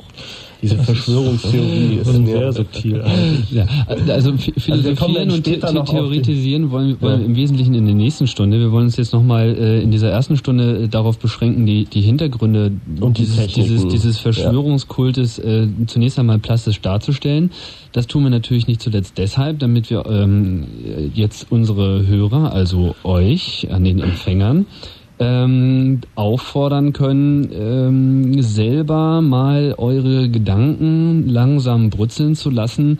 Diese Verschwörungstheorie ist, ist sehr subtil. Ja, also philosophieren also und the theoretisieren wollen, wollen ja. im Wesentlichen in der nächsten Stunde. Wir wollen uns jetzt nochmal äh, in dieser ersten Stunde äh, darauf beschränken, die, die Hintergründe und dieses, die dieses, dieses Verschwörungskultes äh, zunächst einmal plastisch darzustellen. Das tun wir natürlich nicht zuletzt deshalb, damit wir ähm, jetzt unsere Hörer, also euch an den Empfängern, ähm, auffordern können, ähm, selber mal eure Gedanken langsam brutzeln zu lassen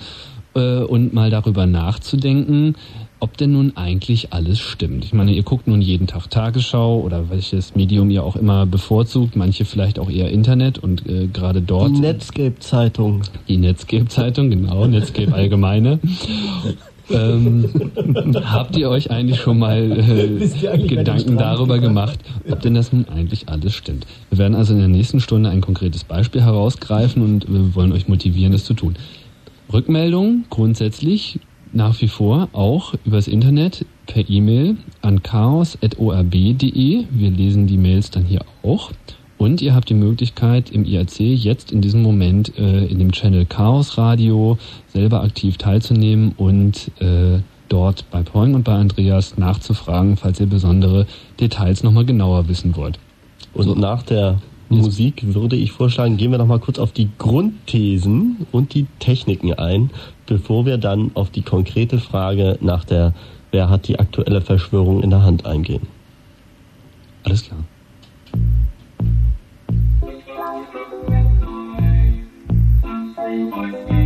äh, und mal darüber nachzudenken, ob denn nun eigentlich alles stimmt. Ich meine, ihr guckt nun jeden Tag Tagesschau oder welches Medium ihr auch immer bevorzugt, manche vielleicht auch eher Internet und äh, gerade dort. Die Netscape-Zeitung. Die Netscape-Zeitung, genau, Netscape Allgemeine. ähm, habt ihr euch eigentlich schon mal äh, Gedanken darüber gemacht, ob denn das nun eigentlich alles stimmt? Wir werden also in der nächsten Stunde ein konkretes Beispiel herausgreifen und wir wollen euch motivieren, das zu tun. Rückmeldungen grundsätzlich nach wie vor auch übers Internet per E-Mail an chaos.orb.de. Wir lesen die Mails dann hier auch. Und ihr habt die Möglichkeit im IAC jetzt in diesem Moment äh, in dem Channel Chaos Radio selber aktiv teilzunehmen und äh, dort bei Poing und bei Andreas nachzufragen, falls ihr besondere Details nochmal genauer wissen wollt. Und so. nach der Musik würde ich vorschlagen, gehen wir noch mal kurz auf die Grundthesen und die Techniken ein, bevor wir dann auf die konkrete Frage nach der Wer hat die aktuelle Verschwörung in der Hand eingehen. Alles klar. Bye.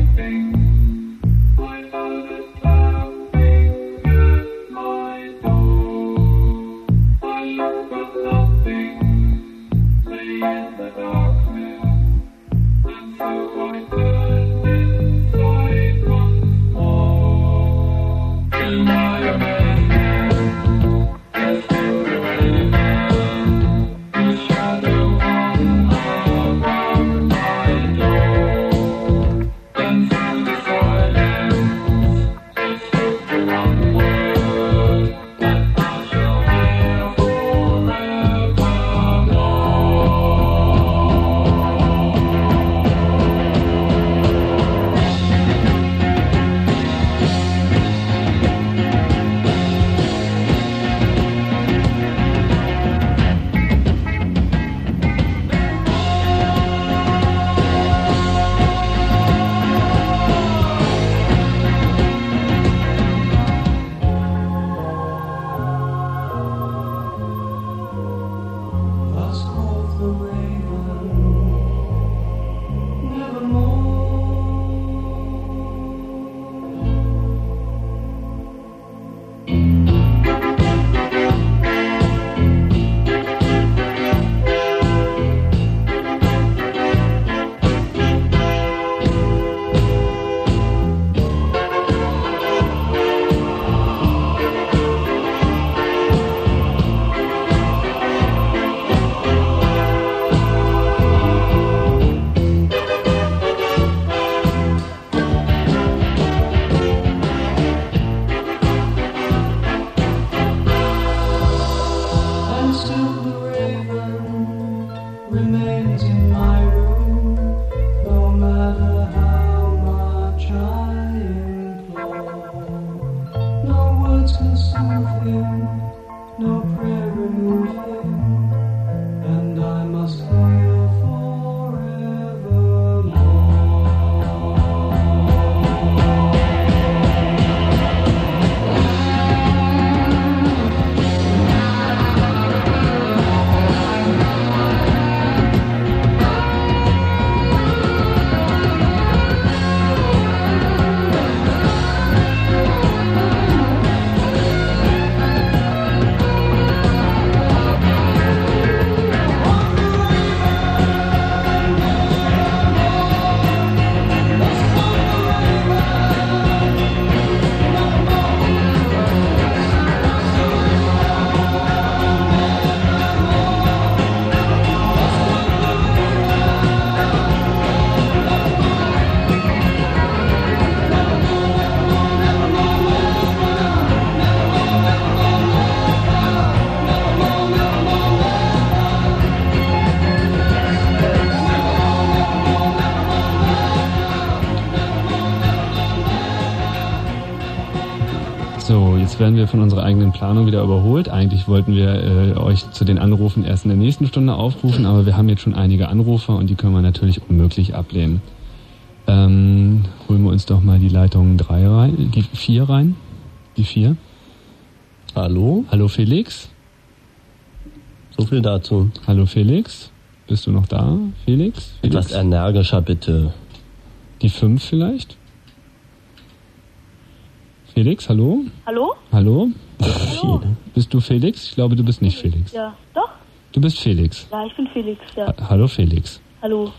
Werden wir von unserer eigenen Planung wieder überholt. Eigentlich wollten wir äh, euch zu den Anrufen erst in der nächsten Stunde aufrufen, aber wir haben jetzt schon einige Anrufer und die können wir natürlich unmöglich ablehnen. Ähm, holen wir uns doch mal die Leitung 3 rein, die 4 rein. Die 4. Hallo? Hallo Felix? So viel dazu. Hallo Felix? Bist du noch da, Felix? Felix? Etwas energischer bitte. Die 5 vielleicht? Felix, hallo? Hallo? Hallo? Hallo? Bist du Felix? Ich glaube, du bist nicht Felix. Ja, doch? Du bist Felix. Ja, ich bin Felix, ja. Ha hallo Felix. Hallo.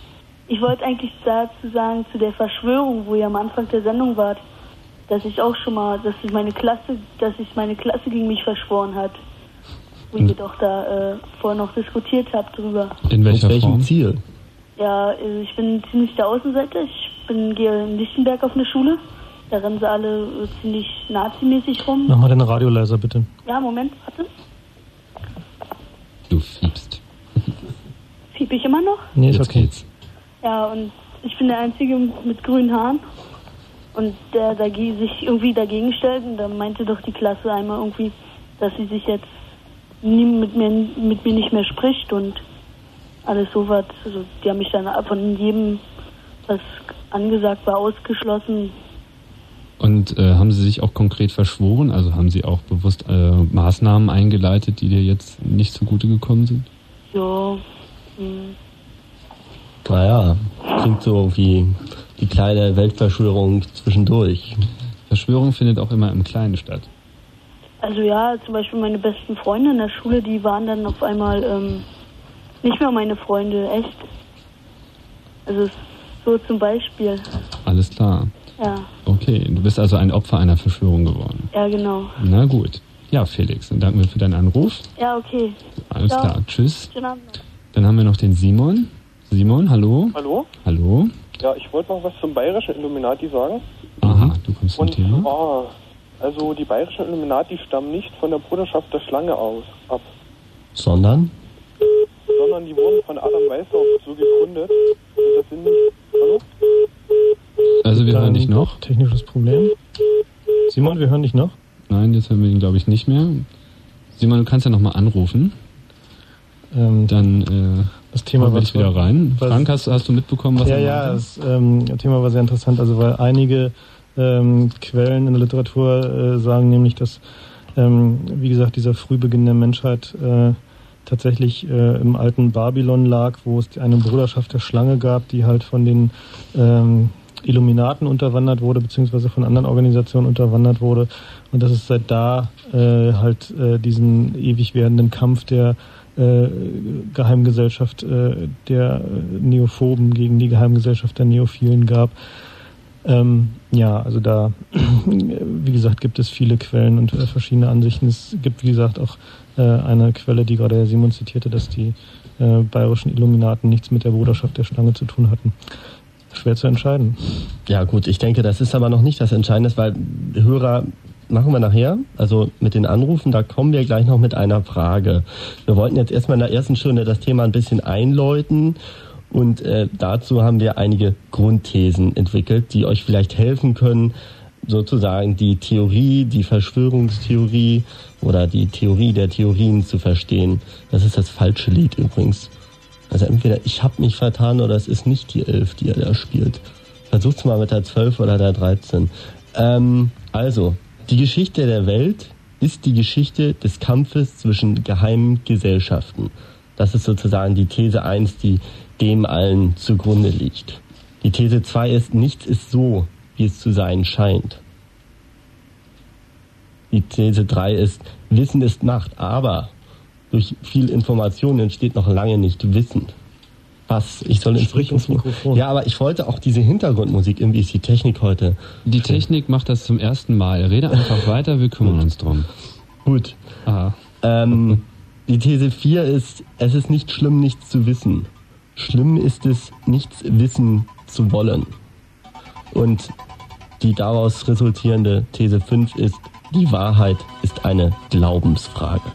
Ich wollte eigentlich dazu sagen, zu der Verschwörung, wo ihr am Anfang der Sendung wart, dass ich auch schon mal, dass ich meine Klasse, dass sich meine Klasse gegen mich verschworen hat. Wo ihr doch da äh, vorher noch diskutiert habt drüber. In welcher welchem Form? Ziel? Ja, äh, ich bin ziemlich der Außenseiter. Ich bin gehe in Lichtenberg auf eine Schule. Da rennen sie alle äh, ziemlich nazimäßig rum. Mach mal deine Radio leiser, bitte. Ja, Moment, warte. Du fiebst. Fieb ich immer noch? Nee, ist Jetzt okay. geht's. Ja, und ich bin der Einzige mit grünen Haaren. Und der dagegen, sich irgendwie dagegen stellt. Und da meinte doch die Klasse einmal irgendwie, dass sie sich jetzt nie mit mir, mit mir nicht mehr spricht. Und alles sowas. Also die haben mich dann von jedem, was angesagt war, ausgeschlossen. Und äh, haben Sie sich auch konkret verschworen? Also haben Sie auch bewusst äh, Maßnahmen eingeleitet, die dir jetzt nicht zugute gekommen sind? Ja. Hm. Naja, klingt so wie die kleine Weltverschwörung zwischendurch. Verschwörung findet auch immer im Kleinen statt. Also ja, zum Beispiel meine besten Freunde in der Schule, die waren dann auf einmal ähm, nicht mehr meine Freunde, echt. Also so zum Beispiel. Alles klar. Ja. Okay, du bist also ein Opfer einer Verschwörung geworden. Ja, genau. Na gut. Ja, Felix, dann danken wir für deinen Anruf. Ja, okay. Alles Ciao. klar. Tschüss. Schönen Abend. Dann haben wir noch den Simon. Simon, hallo. Hallo? Hallo. Ja, ich wollte noch was zum bayerischen Illuminati sagen. Aha, du kommst zum Und Thema. zwar, also die bayerischen Illuminati stammen nicht von der Bruderschaft der Schlange aus ab, Sondern? sondern die wurden von Adam Weishaupt so gegründet. Und das sind nicht. Hallo? Also wir hören dich noch. Technisches Problem. Simon, wir hören dich noch. Nein, jetzt hören wir ihn, glaube ich, nicht mehr. Simon, du kannst ja nochmal anrufen. Ähm, Dann äh, das Thema war dich wieder rein. Frank, hast, hast du mitbekommen, was ja, ja, das ähm, Thema war sehr interessant, also weil einige ähm, Quellen in der Literatur äh, sagen nämlich, dass, ähm, wie gesagt, dieser Frühbeginn der Menschheit äh, tatsächlich äh, im alten Babylon lag, wo es eine Bruderschaft der Schlange gab, die halt von den ähm, Illuminaten unterwandert wurde, beziehungsweise von anderen Organisationen unterwandert wurde. Und dass es seit da äh, halt äh, diesen ewig werdenden Kampf der äh, Geheimgesellschaft äh, der äh, Neophoben gegen die Geheimgesellschaft der Neophilen gab. Ähm, ja, also da, wie gesagt, gibt es viele Quellen und äh, verschiedene Ansichten. Es gibt, wie gesagt, auch äh, eine Quelle, die gerade Herr Simon zitierte, dass die äh, bayerischen Illuminaten nichts mit der Bruderschaft der Schlange zu tun hatten. Schwer zu entscheiden. Ja gut, ich denke, das ist aber noch nicht das Entscheidende, weil Hörer machen wir nachher, also mit den Anrufen, da kommen wir gleich noch mit einer Frage. Wir wollten jetzt erstmal in der ersten Stunde das Thema ein bisschen einläuten und äh, dazu haben wir einige Grundthesen entwickelt, die euch vielleicht helfen können, sozusagen die Theorie, die Verschwörungstheorie oder die Theorie der Theorien zu verstehen. Das ist das falsche Lied übrigens. Also entweder ich habe mich vertan oder es ist nicht die 11, die er da spielt. Versucht's mal mit der 12 oder der 13. Ähm, also, die Geschichte der Welt ist die Geschichte des Kampfes zwischen geheimen Gesellschaften. Das ist sozusagen die These 1, die dem allen zugrunde liegt. Die These 2 ist, nichts ist so, wie es zu sein scheint. Die These 3 ist, Wissen ist Macht, aber durch viel Information entsteht noch lange nicht Wissen. Was? Ich soll ins Sprich ins Mikrofon. Ja, aber ich wollte auch diese Hintergrundmusik. Irgendwie ist die Technik heute. Die Technik macht das zum ersten Mal. Rede einfach weiter, wir kümmern uns drum. Gut. Aha. Ähm, die These 4 ist, es ist nicht schlimm, nichts zu wissen. Schlimm ist es, nichts wissen zu wollen. Und die daraus resultierende These 5 ist, die Wahrheit ist eine Glaubensfrage.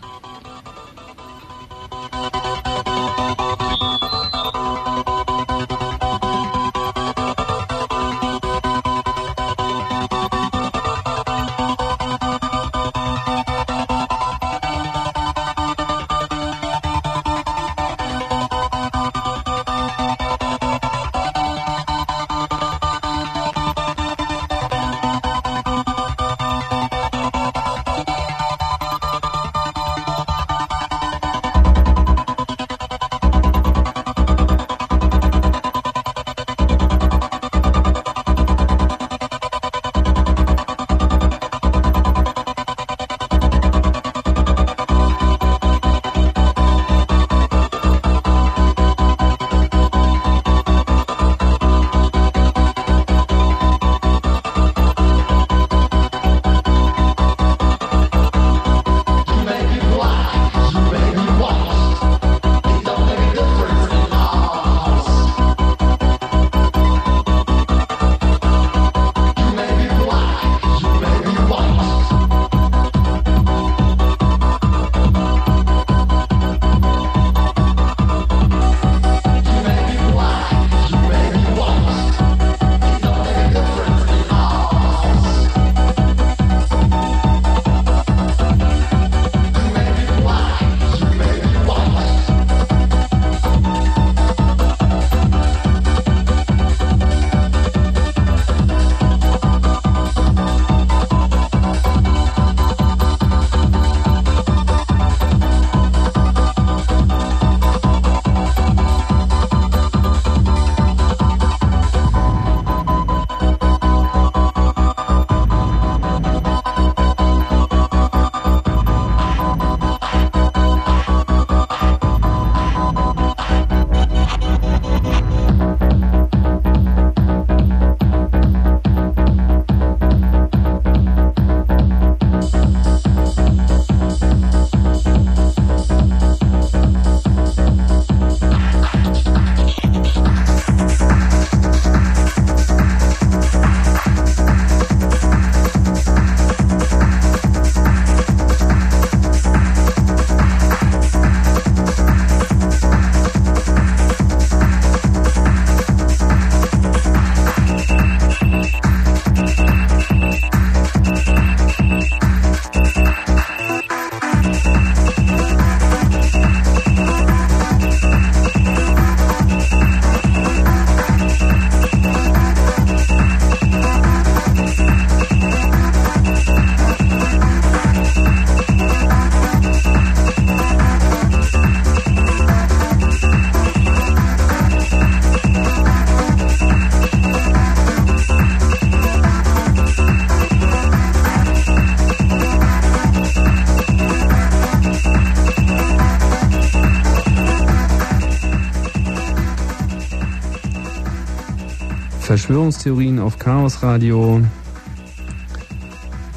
Verschwörungstheorien auf Chaos Radio.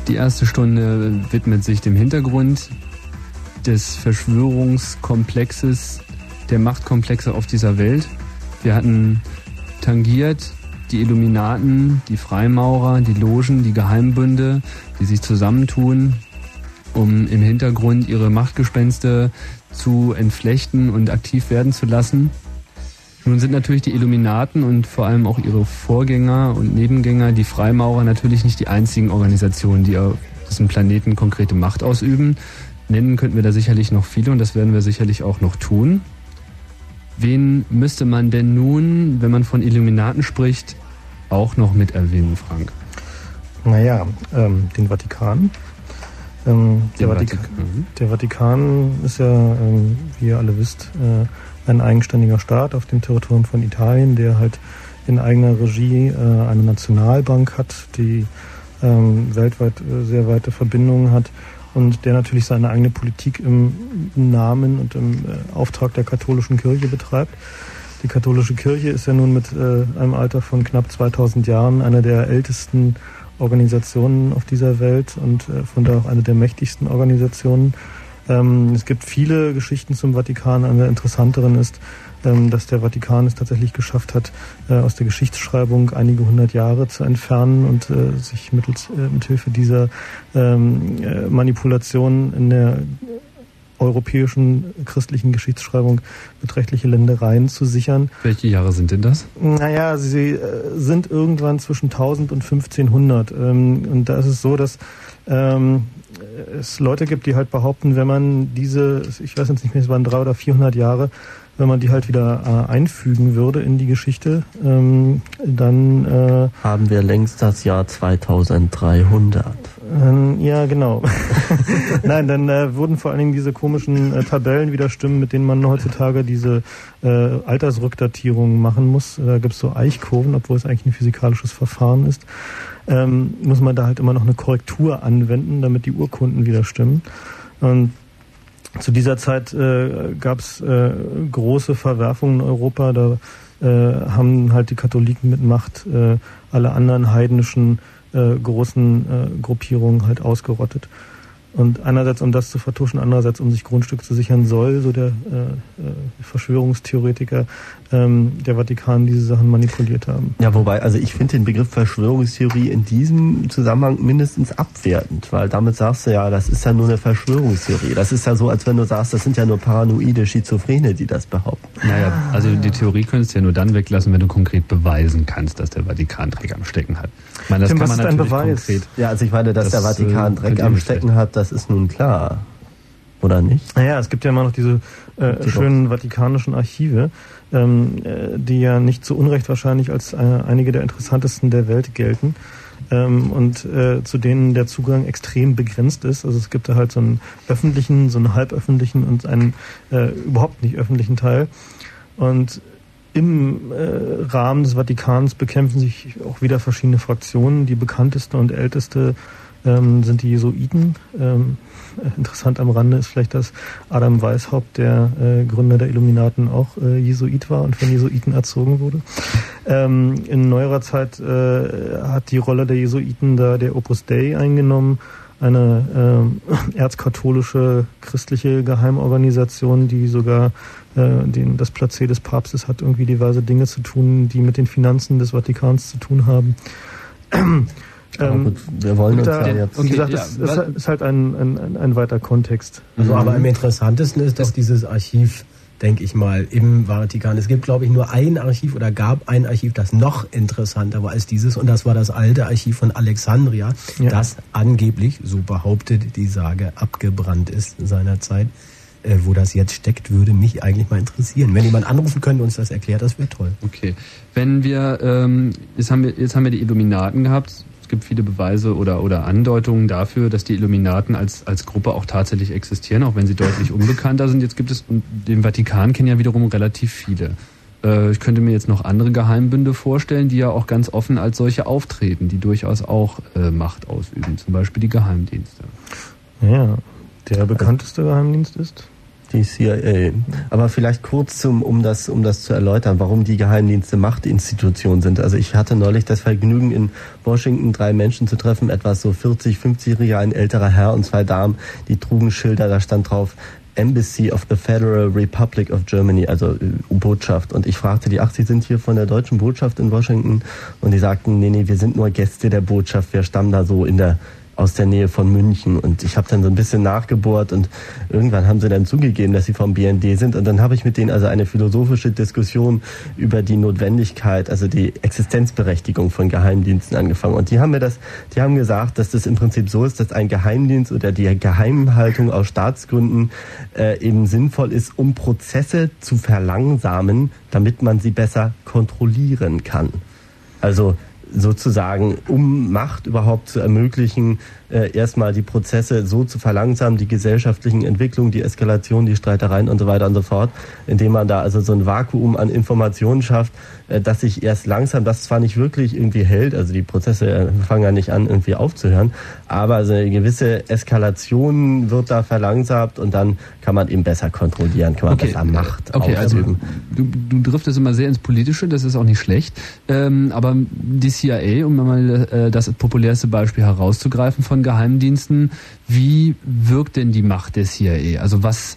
Die erste Stunde widmet sich dem Hintergrund des Verschwörungskomplexes, der Machtkomplexe auf dieser Welt. Wir hatten tangiert die Illuminaten, die Freimaurer, die Logen, die Geheimbünde, die sich zusammentun, um im Hintergrund ihre Machtgespenste zu entflechten und aktiv werden zu lassen. Nun sind natürlich die Illuminaten und vor allem auch ihre Vorgänger und Nebengänger, die Freimaurer, natürlich nicht die einzigen Organisationen, die auf diesem Planeten konkrete Macht ausüben. Nennen könnten wir da sicherlich noch viele und das werden wir sicherlich auch noch tun. Wen müsste man denn nun, wenn man von Illuminaten spricht, auch noch mit erwähnen, Frank? Naja, ähm, den Vatikan. Ähm, der, Vatikan. Vatikan. der, Vatikan. ist ja, ähm, wie ihr alle wisst, äh, ein eigenständiger Staat auf dem Territorium von Italien, der halt in eigener Regie äh, eine Nationalbank hat, die ähm, weltweit äh, sehr weite Verbindungen hat und der natürlich seine eigene Politik im Namen und im äh, Auftrag der katholischen Kirche betreibt. Die katholische Kirche ist ja nun mit äh, einem Alter von knapp 2000 Jahren eine der ältesten Organisationen auf dieser Welt und äh, von daher auch eine der mächtigsten Organisationen. Ähm, es gibt viele Geschichten zum Vatikan. Eine der interessanteren ist, ähm, dass der Vatikan es tatsächlich geschafft hat, äh, aus der Geschichtsschreibung einige hundert Jahre zu entfernen und äh, sich mittels äh, mithilfe dieser ähm, äh, Manipulation in der europäischen christlichen Geschichtsschreibung beträchtliche Ländereien zu sichern. Welche Jahre sind denn das? Naja, sie äh, sind irgendwann zwischen 1000 und 1500. Ähm, und da ist es so, dass ähm, es Leute gibt, die halt behaupten, wenn man diese, ich weiß jetzt nicht mehr, es waren drei oder 400 Jahre, wenn man die halt wieder äh, einfügen würde in die Geschichte, ähm, dann äh, haben wir längst das Jahr 2300. Ähm, ja, genau. Nein, dann äh, wurden vor allen Dingen diese komischen äh, Tabellen wieder stimmen, mit denen man heutzutage diese äh, Altersrückdatierung machen muss. Da gibt es so Eichkurven, obwohl es eigentlich ein physikalisches Verfahren ist. Ähm, muss man da halt immer noch eine Korrektur anwenden, damit die Urkunden wieder stimmen. Und zu dieser Zeit äh, gab es äh, große Verwerfungen in Europa. Da äh, haben halt die Katholiken mit Macht äh, alle anderen heidnischen äh, großen äh, Gruppierungen halt ausgerottet. Und einerseits, um das zu vertuschen, andererseits, um sich Grundstück zu sichern, soll, so der äh, äh, Verschwörungstheoretiker, ähm, der Vatikan diese Sachen manipuliert haben. Ja, wobei, also ich finde den Begriff Verschwörungstheorie in diesem Zusammenhang mindestens abwertend, weil damit sagst du ja, das ist ja nur eine Verschwörungstheorie. Das ist ja so, als wenn du sagst, das sind ja nur paranoide Schizophrene, die das behaupten. Naja, also die Theorie könntest du ja nur dann weglassen, wenn du konkret beweisen kannst, dass der Vatikan Dreck am Stecken hat. Ich meine, das Tim, kann man natürlich Beweis? konkret. Ja, also ich meine, dass das, der Vatikan äh, Dreck am Stecken hat, das ist nun klar. Oder nicht? Naja, es gibt ja immer noch diese äh, schönen vatikanischen Archive, ähm, äh, die ja nicht zu Unrecht wahrscheinlich als äh, einige der interessantesten der Welt gelten. Ähm, und äh, zu denen der Zugang extrem begrenzt ist. Also es gibt da halt so einen öffentlichen, so einen halböffentlichen und einen äh, überhaupt nicht öffentlichen Teil. Und im äh, Rahmen des Vatikans bekämpfen sich auch wieder verschiedene Fraktionen. Die bekannteste und älteste ähm, sind die Jesuiten. Ähm, interessant am Rande ist vielleicht, dass Adam Weishaupt, der äh, Gründer der Illuminaten, auch äh, Jesuit war und von Jesuiten erzogen wurde. Ähm, in neuerer Zeit äh, hat die Rolle der Jesuiten da der Opus Dei eingenommen, eine äh, erzkatholische christliche Geheimorganisation, die sogar äh, den, das Placé des Papstes hat, irgendwie diverse Dinge zu tun, die mit den Finanzen des Vatikans zu tun haben. Ähm, gut, wir wollen uns da, ja jetzt. Wie gesagt, ja, es ist, ist, halt ein, ein, ein, weiter Kontext. Also, aber am interessantesten ist, dass dieses Archiv, denke ich mal, im Vatikan, es gibt, glaube ich, nur ein Archiv oder gab ein Archiv, das noch interessanter war als dieses, und das war das alte Archiv von Alexandria, ja. das angeblich, so behauptet die Sage, abgebrannt ist seinerzeit. Äh, wo das jetzt steckt, würde mich eigentlich mal interessieren. Wenn jemand anrufen könnte und uns das erklärt, das wäre toll. Okay. Wenn wir, ähm, jetzt, haben wir, jetzt haben wir die Illuminaten gehabt, gibt viele Beweise oder, oder Andeutungen dafür, dass die Illuminaten als, als Gruppe auch tatsächlich existieren, auch wenn sie deutlich unbekannter sind. Jetzt gibt es, den Vatikan kennen ja wiederum relativ viele. Äh, ich könnte mir jetzt noch andere Geheimbünde vorstellen, die ja auch ganz offen als solche auftreten, die durchaus auch äh, Macht ausüben, zum Beispiel die Geheimdienste. Ja, der bekannteste Geheimdienst ist? Die CIA. Aber vielleicht kurz zum, um das, um das zu erläutern, warum die Geheimdienste Machtinstitutionen sind. Also ich hatte neulich das Vergnügen, in Washington drei Menschen zu treffen, etwas so 40, 50-jähriger, ein älterer Herr und zwei Damen, die trugen Schilder, da stand drauf, Embassy of the Federal Republic of Germany, also äh, Botschaft. Und ich fragte die, ach, Sie sind hier von der deutschen Botschaft in Washington? Und die sagten, nee, nee, wir sind nur Gäste der Botschaft, wir stammen da so in der aus der Nähe von München. Und ich habe dann so ein bisschen nachgebohrt und irgendwann haben sie dann zugegeben, dass sie vom BND sind. Und dann habe ich mit denen also eine philosophische Diskussion über die Notwendigkeit, also die Existenzberechtigung von Geheimdiensten angefangen. Und die haben mir das, die haben gesagt, dass das im Prinzip so ist, dass ein Geheimdienst oder die Geheimhaltung aus Staatsgründen äh, eben sinnvoll ist, um Prozesse zu verlangsamen, damit man sie besser kontrollieren kann. Also sozusagen, um Macht überhaupt zu ermöglichen, äh, erstmal die Prozesse so zu verlangsamen, die gesellschaftlichen Entwicklungen, die Eskalation, die Streitereien und so weiter und so fort, indem man da also so ein Vakuum an Informationen schafft, dass sich erst langsam, das zwar nicht wirklich irgendwie hält, also die Prozesse äh, fangen ja nicht an, irgendwie aufzuhören, aber also eine gewisse Eskalation wird da verlangsamt und dann kann man eben besser kontrollieren, kann man okay. besser Macht okay, ausüben. Also du, du driftest immer sehr ins Politische, das ist auch nicht schlecht, ähm, aber die CIA, um mal äh, das populärste Beispiel herauszugreifen von Geheimdiensten, wie wirkt denn die Macht der CIA? Also was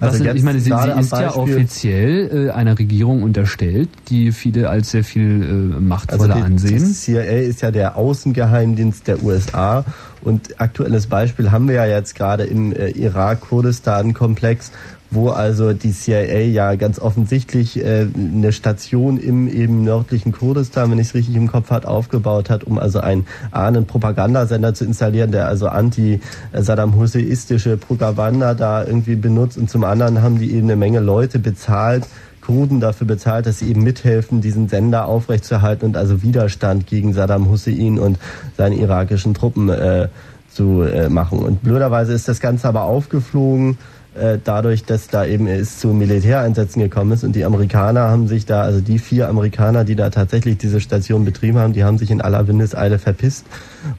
also was, ich meine, sie, sie ist ja offiziell äh, einer Regierung unterstellt, die viele als sehr viel äh, machtvoller also die, ansehen. Die CIA ist ja der Außengeheimdienst der USA und aktuelles Beispiel haben wir ja jetzt gerade im äh, Irak-Kurdistan-Komplex, wo also die CIA ja ganz offensichtlich äh, eine Station im eben nördlichen Kurdistan, wenn ich es richtig im Kopf hat, aufgebaut hat, um also einen einen Propagandasender zu installieren, der also anti-Saddam Husseinistische Propaganda da irgendwie benutzt und zum anderen haben die eben eine Menge Leute bezahlt, Kurden dafür bezahlt, dass sie eben mithelfen, diesen Sender aufrechtzuerhalten und also Widerstand gegen Saddam Hussein und seine irakischen Truppen äh, zu äh, machen. Und blöderweise ist das Ganze aber aufgeflogen äh, dadurch, dass da eben es zu Militäreinsätzen gekommen ist und die Amerikaner haben sich da, also die vier Amerikaner, die da tatsächlich diese Station betrieben haben, die haben sich in aller Windeseile verpisst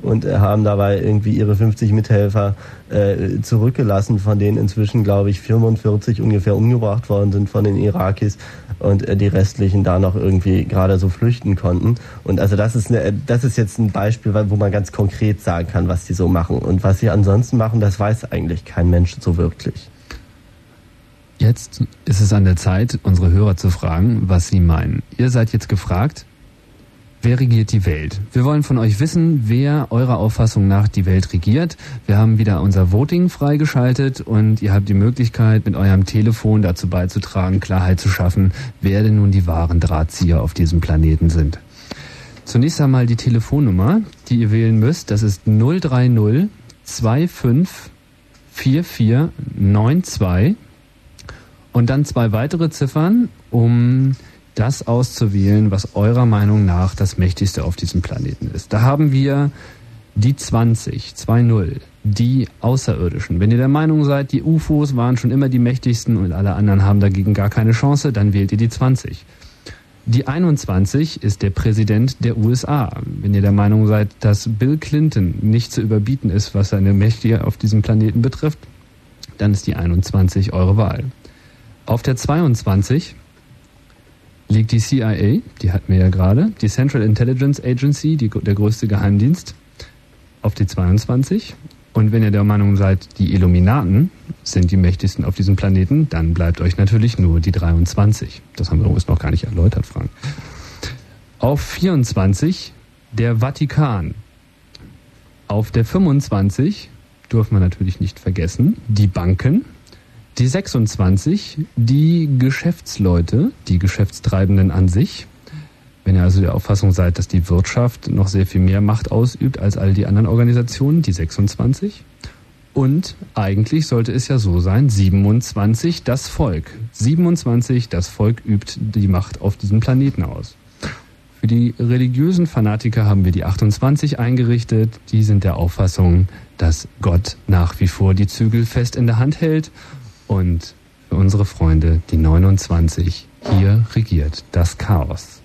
und äh, haben dabei irgendwie ihre 50 Mithelfer äh, zurückgelassen, von denen inzwischen, glaube ich, 45 ungefähr umgebracht worden sind von den Irakis und äh, die restlichen da noch irgendwie gerade so flüchten konnten. Und also das ist, eine, das ist jetzt ein Beispiel, wo man ganz konkret sagen kann, was die so machen. Und was sie ansonsten machen, das weiß eigentlich kein Mensch so wirklich. Jetzt ist es an der Zeit, unsere Hörer zu fragen, was sie meinen. Ihr seid jetzt gefragt, wer regiert die Welt? Wir wollen von euch wissen, wer eurer Auffassung nach die Welt regiert. Wir haben wieder unser Voting freigeschaltet und ihr habt die Möglichkeit, mit eurem Telefon dazu beizutragen, Klarheit zu schaffen, wer denn nun die wahren Drahtzieher auf diesem Planeten sind. Zunächst einmal die Telefonnummer, die ihr wählen müsst. Das ist 030 25 44 92 und dann zwei weitere Ziffern, um das auszuwählen, was eurer Meinung nach das mächtigste auf diesem Planeten ist. Da haben wir die 20, 2-0, die Außerirdischen. Wenn ihr der Meinung seid, die UFOs waren schon immer die mächtigsten und alle anderen haben dagegen gar keine Chance, dann wählt ihr die 20. Die 21 ist der Präsident der USA. Wenn ihr der Meinung seid, dass Bill Clinton nicht zu überbieten ist, was seine Mächte auf diesem Planeten betrifft, dann ist die 21 eure Wahl. Auf der 22 liegt die CIA, die hatten wir ja gerade, die Central Intelligence Agency, die, der größte Geheimdienst, auf die 22. Und wenn ihr der Meinung seid, die Illuminaten sind die mächtigsten auf diesem Planeten, dann bleibt euch natürlich nur die 23. Das haben wir übrigens noch gar nicht erläutert, Frank. Auf 24 der Vatikan. Auf der 25 dürfen wir natürlich nicht vergessen, die Banken, die 26, die Geschäftsleute, die Geschäftstreibenden an sich. Wenn ihr also der Auffassung seid, dass die Wirtschaft noch sehr viel mehr Macht ausübt als all die anderen Organisationen, die 26. Und eigentlich sollte es ja so sein, 27 das Volk. 27 das Volk übt die Macht auf diesem Planeten aus. Für die religiösen Fanatiker haben wir die 28 eingerichtet. Die sind der Auffassung, dass Gott nach wie vor die Zügel fest in der Hand hält und für unsere Freunde die 29 hier regiert das Chaos.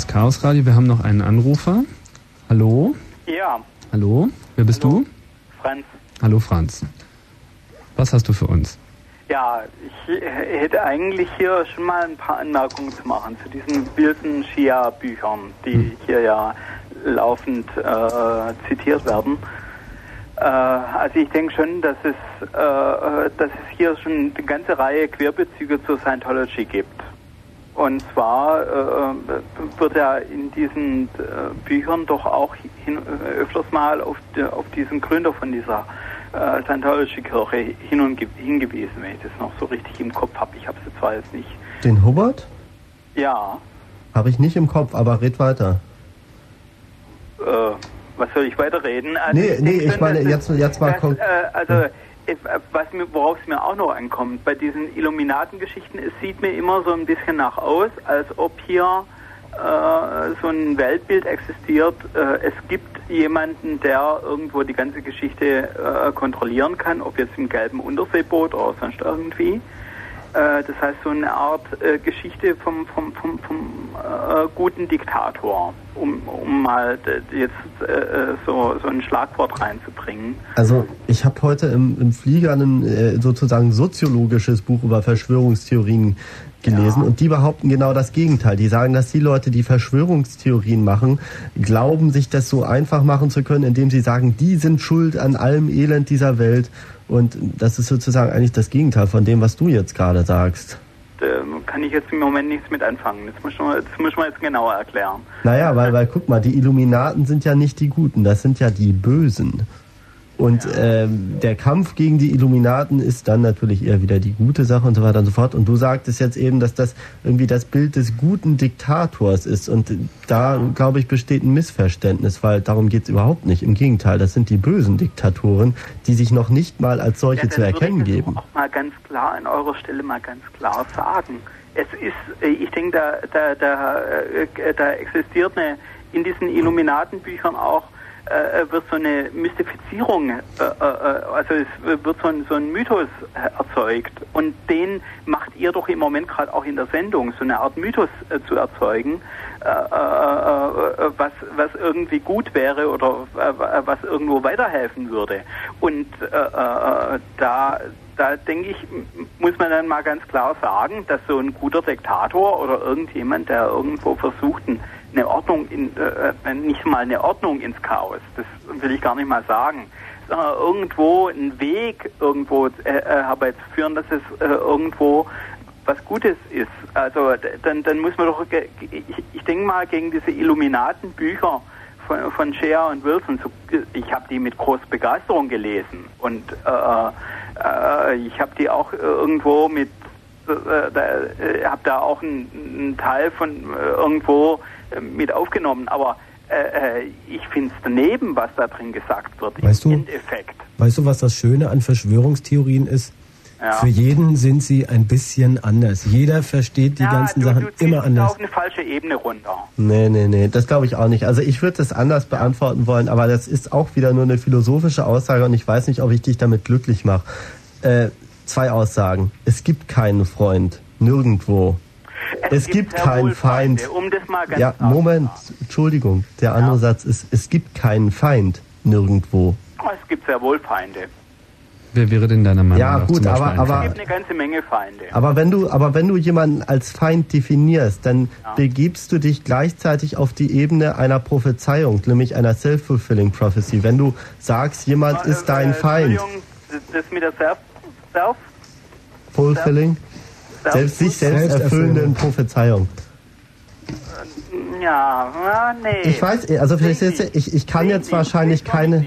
Das Chaos Radio. Wir haben noch einen Anrufer. Hallo? Ja. Hallo? Wer bist Hallo. du? Franz. Hallo Franz. Was hast du für uns? Ja, ich hätte eigentlich hier schon mal ein paar Anmerkungen zu machen zu diesen wilden Shia-Büchern, die Hm. hier ja laufend äh, zitiert werden. Äh, also ich denke schon, dass es, äh, dass es hier schon eine ganze Reihe Querbezüge zur Scientology gibt. Und zwar äh, wird ja in diesen äh, Büchern doch auch hin, äh, öfters mal auf, auf diesen Gründer von dieser äh, Scientology-Kirche hin und ge- hingewiesen, wenn ich das noch so richtig im Kopf habe. Ich habe es zwar jetzt nicht. Den Hubbard? Ja, Habe ich nicht im Kopf, aber red weiter. äh, was soll ich weiterreden? Also Nee, ich nee, ich meine, jetzt- jetzt mal kon- äh, Also, was mir, worauf es mir auch noch ankommt, bei diesen Illuminatengeschichten, es sieht mir immer so ein bisschen nach aus, als ob hier äh, so ein Weltbild existiert. Äh, es gibt jemanden, der irgendwo die ganze Geschichte äh, kontrollieren kann, ob jetzt im gelben Unterseeboot oder sonst irgendwie. Äh, das heißt, so eine Art äh, Geschichte vom, vom, vom, vom äh, guten Diktator, um, um mal jetzt so, so ein Schlagwort reinzubringen. Also ich habe heute im, im Flieger ein sozusagen soziologisches Buch über Verschwörungstheorien gelesen und die behaupten genau das Gegenteil. Die sagen, dass die Leute, die Verschwörungstheorien machen, glauben, sich das so einfach machen zu können, indem sie sagen, die sind schuld an allem Elend dieser Welt. Und das ist sozusagen eigentlich das Gegenteil von dem, was du jetzt gerade sagst. Da kann ich jetzt im Moment nichts mit anfangen. Das muss man, das muss man jetzt genauer erklären. Naja, weil, weil guck mal, die Illuminaten sind ja nicht die Guten, das sind ja die Bösen. Und ähm, der Kampf gegen die Illuminaten ist dann natürlich eher wieder die gute Sache und so weiter und so fort. Und du sagtest jetzt eben, dass das irgendwie das Bild des guten Diktators ist. Und da, glaube ich, besteht ein Missverständnis, weil darum geht's überhaupt nicht. Im Gegenteil, das sind die bösen Diktatoren, die sich noch nicht mal als solche Ja, zu dann würde erkennen ich das geben. Auch mal ganz klar an eurer Stelle mal ganz klar sagen. Es ist, äh, ich denke, da, da, da, äh, da existiert eine, in diesen Illuminatenbüchern auch äh, wird so eine Mystifizierung, äh, äh, also es wird so ein, so ein Mythos äh, erzeugt und den macht ihr doch im Moment gerade auch in der Sendung, so eine Art Mythos äh, zu erzeugen, äh, äh, äh, was, was irgendwie gut wäre oder äh, was irgendwo weiterhelfen würde. Und äh, äh, da, da denke ich, muss man dann mal ganz klar sagen, dass so ein guter Diktator oder irgendjemand, der irgendwo versucht, ein- eine Ordnung, in, äh, äh, nicht mal eine Ordnung ins Chaos, das will ich gar nicht mal sagen, sondern irgendwo einen Weg irgendwo äh, äh, herbeizuführen, dass es äh, irgendwo was Gutes ist. Also dann, dann muss man doch, ich, ich denke mal, gegen diese Illuminatenbücher von, von Shea und Wilson, so, ich habe die mit großer Begeisterung gelesen. Und äh, äh, ich habe die auch irgendwo mit, äh, da, äh, habe da auch einen, einen Teil von äh, irgendwo äh, mit aufgenommen, aber äh, äh, ich finde es daneben, was da drin gesagt wird, Weißt im du- Endeffekt. Weißt du, was das Schöne an Verschwörungstheorien ist? Ja. Für jeden sind sie ein bisschen anders. Jeder versteht die Ja, ganzen du, Sachen du immer anders. auf eine falsche Ebene runter. Nee, nee, nee, das glaube ich auch nicht. Also ich würde das anders beantworten wollen, aber das ist auch wieder nur eine philosophische Aussage und ich weiß nicht, ob ich dich damit glücklich mache. Äh, zwei Aussagen. Es gibt keinen Freund. Nirgendwo. Es, gibt sehr keinen Feind. Feinde, Um das mal ganz Ja, Moment, Entschuldigung. Der andere Satz ist, es gibt keinen Feind. Nirgendwo. sagen. Es gibt sehr wohl Feinde. Wer wäre denn deiner Meinung Ja, nach gut, zum Beispiel aber- aber- Es gibt eine ganze Menge Feinde. Aber wenn du, aber wenn du jemanden als Feind definierst, dann begibst du dich gleichzeitig auf die Ebene einer Prophezeiung, nämlich einer self-fulfilling prophecy. Wenn du sagst, jemand ist dein Äh, Feind, Entschuldigung, das- das mit der Self, Self, fulfilling, Self selbst sich selbst erfüllenden Prophezeiung. ja, ah, nee. Ich weiß, also vielleicht jetzt, ich, ich kann jetzt wahrscheinlich keine,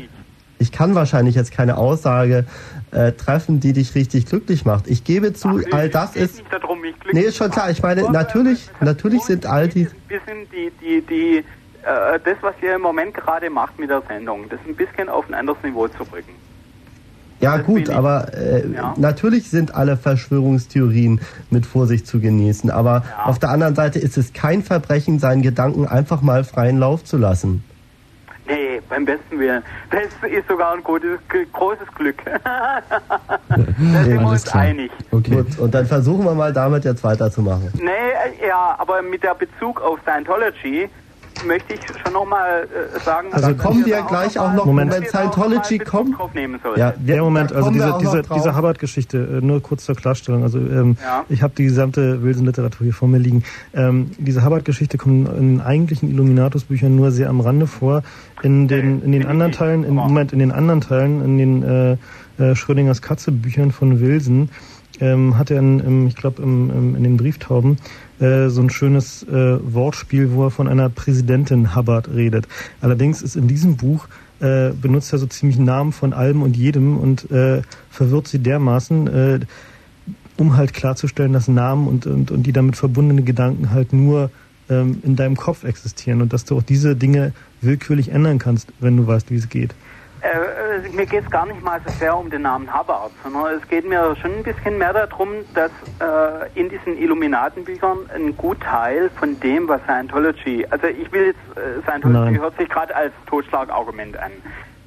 ich kann wahrscheinlich jetzt keine Aussage äh, treffen, die dich richtig glücklich macht. Ich gebe zu, all das ist, nicht darum, mich nee, ist schon klar. Ich meine, natürlich, natürlich sind all die, ein bisschen die, die, die, äh, das, was ihr im Moment gerade macht mit der Sendung, das ein bisschen auf ein anderes Niveau zu rücken. Ja gut, aber äh, natürlich sind alle Verschwörungstheorien mit Vorsicht zu genießen. Aber auf der anderen Seite ist es kein Verbrechen, seinen Gedanken einfach mal freien Lauf zu lassen. Nee, beim besten Willen. Das ist sogar ein gutes, großes Glück. da sind wir uns einig. Okay. Gut, und dann versuchen wir mal damit jetzt weiterzumachen. Nee, äh, ja, aber mit der Bezug auf Scientology möchte ich schon nochmal äh, sagen, also kommen wir gleich auch noch, Moment. wenn Scientology kommt. Ja, der Moment, also diese, diese, diese Hubbard-Geschichte, äh, nur kurz zur Klarstellung. Also ähm, Ja. ich habe die gesamte Wilson-Literatur hier vor mir liegen. Ähm, diese Hubbard-Geschichte kommt in den eigentlichen Illuminatus-Büchern nur sehr am Rande vor. In den, in den anderen Teilen, im Moment in den anderen Teilen, in den äh, äh, Schrödingers Katze-Büchern von Wilson, ähm, hat er, in, im, ich glaube, im, im, in den Brieftauben äh, so ein schönes äh, Wortspiel, wo er von einer Präsidentin Hubbard redet. Allerdings ist in diesem Buch äh, benutzt er so ziemlich Namen von allem und jedem und äh, verwirrt sie dermaßen, äh, um halt klarzustellen, dass Namen und, und, und die damit verbundenen Gedanken halt nur ähm, in deinem Kopf existieren und dass du auch diese Dinge willkürlich ändern kannst, wenn du weißt, wie es geht. Äh, äh, mir geht es gar nicht mal so sehr um den Namen Hubbard, sondern es geht mir schon ein bisschen mehr darum, dass äh, in diesen Illuminatenbüchern ein Gutteil von dem, was Scientology, also ich will jetzt, äh, Scientology Nein. hört sich gerade als Totschlagargument an.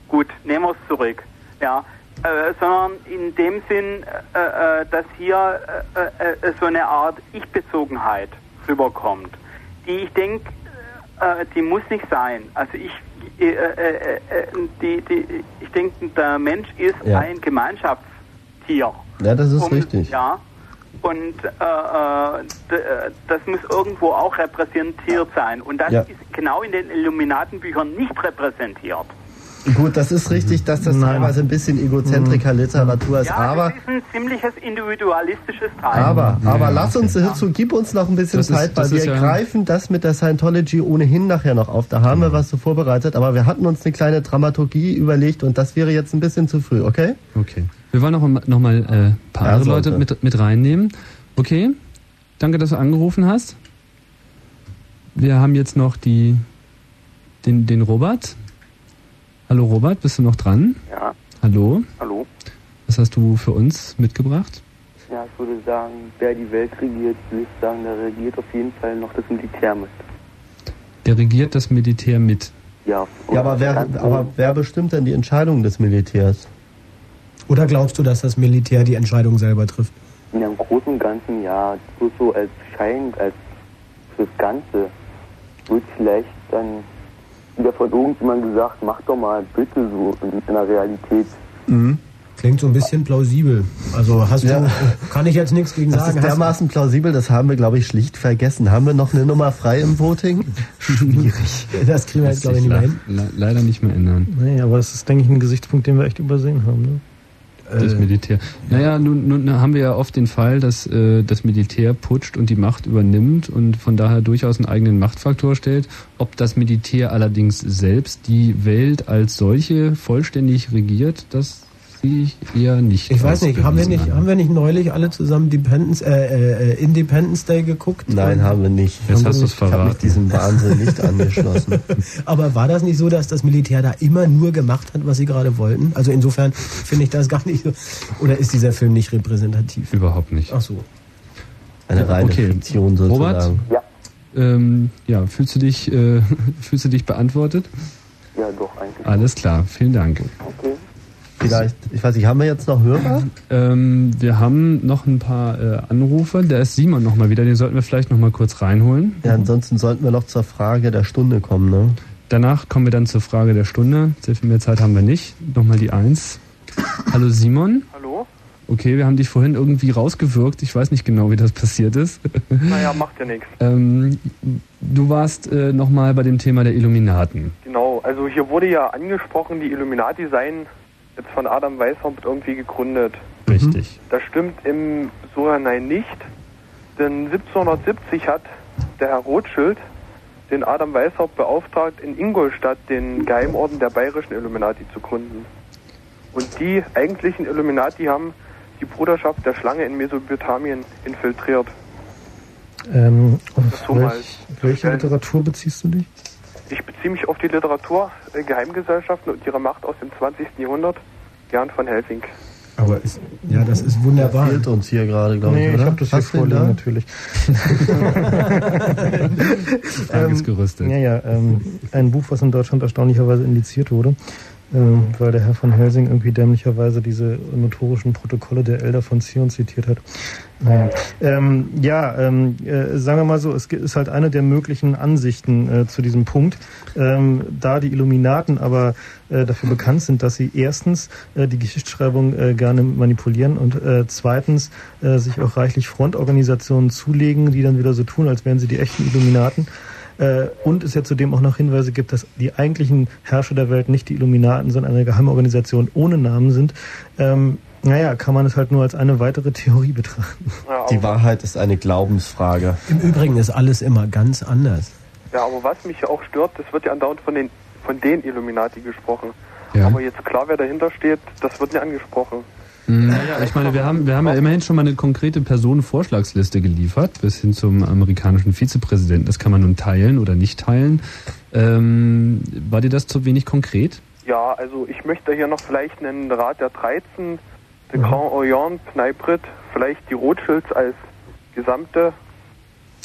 Gut, nehmen wir es zurück. Ja, äh, sondern in dem Sinn, äh, äh, dass hier äh, äh, so eine Art Ich-Bezogenheit rüberkommt, die ich denke, die muss nicht sein. Also ich, äh, äh, äh, die, die, ich denke, der Mensch ist Ja. ein Gemeinschaftstier. Ja, das ist Und, richtig. Ja. Und äh, äh, äh, das muss irgendwo auch repräsentiert sein. Und das Ja. ist genau in den Illuminatenbüchern nicht repräsentiert. Gut, das ist richtig, dass das teilweise ein bisschen Egozentriker-Literatur ist, Ja, aber... das ist ein ziemliches individualistisches Teil. Aber, aber ja, lass uns hierzu, gib uns noch ein bisschen Das ist- Zeit, weil das wir ist ja- greifen das mit der Scientology ohnehin nachher noch auf. Da haben wir was so vorbereitet, aber wir hatten uns eine kleine Dramaturgie überlegt und das wäre jetzt ein bisschen zu früh, okay? Okay. Wir wollen noch, noch mal äh, ein paar Ja, andere. Leute mit, mit reinnehmen. Okay. Danke, dass du angerufen hast. Wir haben jetzt noch die, den, den Robert. Hallo Robert, bist du noch dran? Ja, Hallo. hallo. Was hast du für uns mitgebracht? Ja, ich würde sagen, wer die Welt regiert, würde ich sagen, da regiert auf jeden Fall noch das Militär mit. Der regiert das Militär mit. Ja, Ja, aber wer, aber wer bestimmt denn die Entscheidungen des Militärs? Oder glaubst du, dass das Militär die Entscheidung selber trifft? in einem großen und Ganzen, ja, so, so als Schein, als fürs Ganze, wird vielleicht dann wieder von irgendjemandem gesagt, mach doch mal bitte so in, in der Realität. Klingt so ein bisschen plausibel. Also hast Ja. du, kann ich jetzt nichts gegen Das sagen. ist Hast- dermaßen plausibel, das haben wir, glaube ich, schlicht vergessen. Haben wir noch eine Nummer frei im Voting? Schwierig. Das kriegen wir jetzt, glaube ich, nicht mehr hin. Le leider nicht mehr ändern. Nee, aber es ist, denke ich, ein Gesichtspunkt, den wir echt übersehen haben. Ne? Das Äh, Militär. Naja, nun, nun haben wir ja oft den Fall, dass äh, das Militär putscht und die Macht übernimmt und von daher durchaus einen eigenen Machtfaktor stellt. Ob das Militär allerdings selbst die Welt als solche vollständig regiert, das ich eher nicht. Ich weiß nicht, haben wir nicht, haben wir nicht neulich alle zusammen Dependence, äh, äh, Independence Day geguckt? Nein, haben wir nicht. Jetzt hast du's Ich habe mich verraten. diesem Wahnsinn nicht angeschlossen. Aber war das nicht so, dass das Militär da immer nur gemacht hat, was sie gerade wollten? Also insofern finde ich das gar nicht so. Oder ist dieser Film nicht repräsentativ? Überhaupt nicht. Ach so. Eine reine Okay. Fiktion Robert? sozusagen. Ja, Ähm, ja, fühlst du dich, äh, fühlst du dich beantwortet? ja doch, eigentlich. Alles klar, vielen Dank. Okay. Vielleicht, ich weiß nicht, haben wir jetzt noch Hörer? Ähm, wir haben noch ein paar äh, Anrufe. Da ist Simon noch mal wieder. Den sollten wir vielleicht noch mal kurz reinholen. Ja, ansonsten sollten wir noch zur Frage der Stunde kommen, ne? Danach kommen wir dann zur Frage der Stunde. Sehr viel mehr Zeit haben wir nicht. Nochmal die Eins. Hallo Simon. Hallo? Okay, wir haben dich vorhin irgendwie rausgewirkt. Ich weiß nicht genau, wie das passiert ist. Naja, macht ja nichts. ähm, du warst äh, nochmal bei dem Thema der Illuminaten. Genau, also hier wurde ja angesprochen, die Illuminati seien jetzt von Adam Weishaupt irgendwie gegründet. Richtig. Das stimmt im so nein nicht, denn 1770 hat der Herr Rothschild den Adam Weishaupt beauftragt, in Ingolstadt den Geheimorden der bayerischen Illuminati zu gründen. Und die eigentlichen Illuminati haben die Bruderschaft der Schlange in Mesopotamien infiltriert. Ähm, auf welch, welche Literatur beziehst du dich? Ich beziehe mich auf die Literatur äh, Geheimgesellschaften und ihre Macht aus dem 20. Jahrhundert, Jan von Helsing. Aber ist, ja, das ist wunderbar. Das fehlt uns hier gerade, glaube nee, ich, oder? ich habe das Was hier vorliegen, da? natürlich. Frage ist gerüstet. Ja, ja, ähm, ein Buch, was in Deutschland erstaunlicherweise indiziert wurde, ähm, weil der Herr von Helsing irgendwie dämlicherweise diese notorischen Protokolle der Elder von Zion zitiert hat. Naja. Ähm, ja, ähm, äh, sagen wir mal so, es ist halt eine der möglichen Ansichten äh, zu diesem Punkt. Ähm, da die Illuminaten aber äh, dafür bekannt sind, dass sie erstens äh, die Geschichtsschreibung äh, gerne manipulieren und äh, zweitens sich auch reichlich Frontorganisationen zulegen, die dann wieder so tun, als wären sie die echten Illuminaten. Äh, und es ja zudem auch noch Hinweise gibt, dass die eigentlichen Herrscher der Welt nicht die Illuminaten, sondern eine geheime Organisation ohne Namen sind. Ähm, naja, kann man es halt nur als eine weitere Theorie betrachten. Die Wahrheit ist eine Glaubensfrage. Im Übrigen ist alles immer ganz anders. Ja, aber was mich ja auch stört, das wird ja andauernd von den, von den Illuminati gesprochen. Ja. Aber jetzt klar, wer dahinter steht, das wird nicht angesprochen. Mhm. Ich meine, wir haben, wir haben ja immerhin schon mal eine konkrete Personenvorschlagsliste geliefert, bis hin zum amerikanischen Vizepräsidenten. Das kann man nun teilen oder nicht teilen. Ähm, war dir das zu wenig konkret? Ja, also ich möchte hier noch vielleicht einen Rat der 13, den Grand Orient, Pneiprit, vielleicht die Rothschilds als gesamte.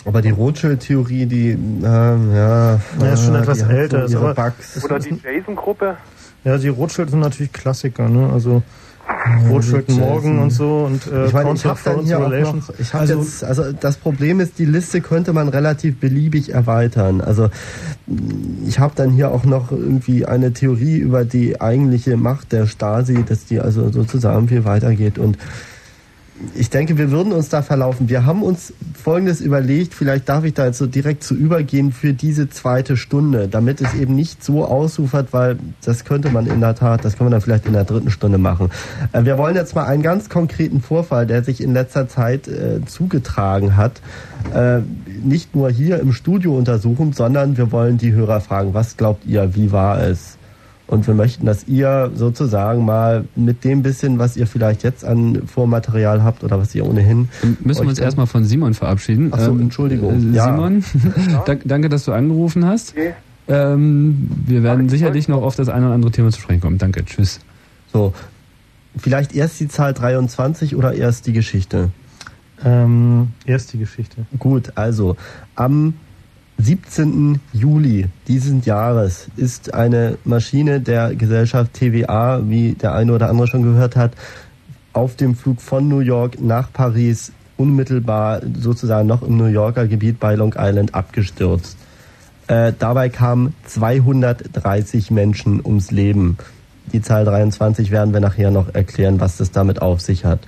Aber die Rothschild-Theorie, die, ähm, ja, Ja, ist schon äh, etwas älter, so aber- Bugs. Oder die Jason-Gruppe. Ja, die Rothschild sind natürlich Klassiker, ne? Also Morgan Jason. und so und äh, ich meine, ich habe dann hier auch noch, ich habe jetzt, also das Problem ist, die Liste könnte man relativ beliebig erweitern. Also ich habe dann hier auch noch irgendwie eine Theorie über die eigentliche Macht der Stasi, dass die also sozusagen viel weitergeht und ich denke, wir würden uns da verlaufen. Wir haben uns Folgendes überlegt, vielleicht darf ich da jetzt so direkt zu übergehen für diese zweite Stunde, damit es eben nicht so ausufert, weil das könnte man in der Tat, das können wir dann vielleicht in der dritten Stunde machen. Äh, Wir wollen jetzt mal einen ganz konkreten Vorfall, der sich in letzter Zeit äh, zugetragen hat, äh, nicht nur hier im Studio untersuchen, sondern wir wollen die Hörer fragen, was glaubt ihr, wie war es? Und wir möchten, dass ihr sozusagen mal mit dem bisschen, was ihr vielleicht jetzt an Vormaterial habt oder was ihr ohnehin. Müssen wir uns erstmal von Simon verabschieden. Ach so, Ähm, Entschuldigung. äh, Ja. Simon, dank- danke, dass du angerufen hast. Okay. Ähm, wir werden sicherlich noch auf das eine oder andere Thema zu sprechen kommen. Danke, tschüss. So, vielleicht erst die Zahl 23 oder erst die Geschichte? Ähm, erst die Geschichte. Gut, also am 17. Juli diesen Jahres ist eine Maschine der Gesellschaft TVA, wie der eine oder andere schon gehört hat, auf dem Flug von New York nach Paris unmittelbar sozusagen noch im New Yorker Gebiet bei Long Island abgestürzt. Äh, dabei kamen 230 Menschen ums Leben. Die Zahl 23 werden wir nachher noch erklären, was das damit auf sich hat.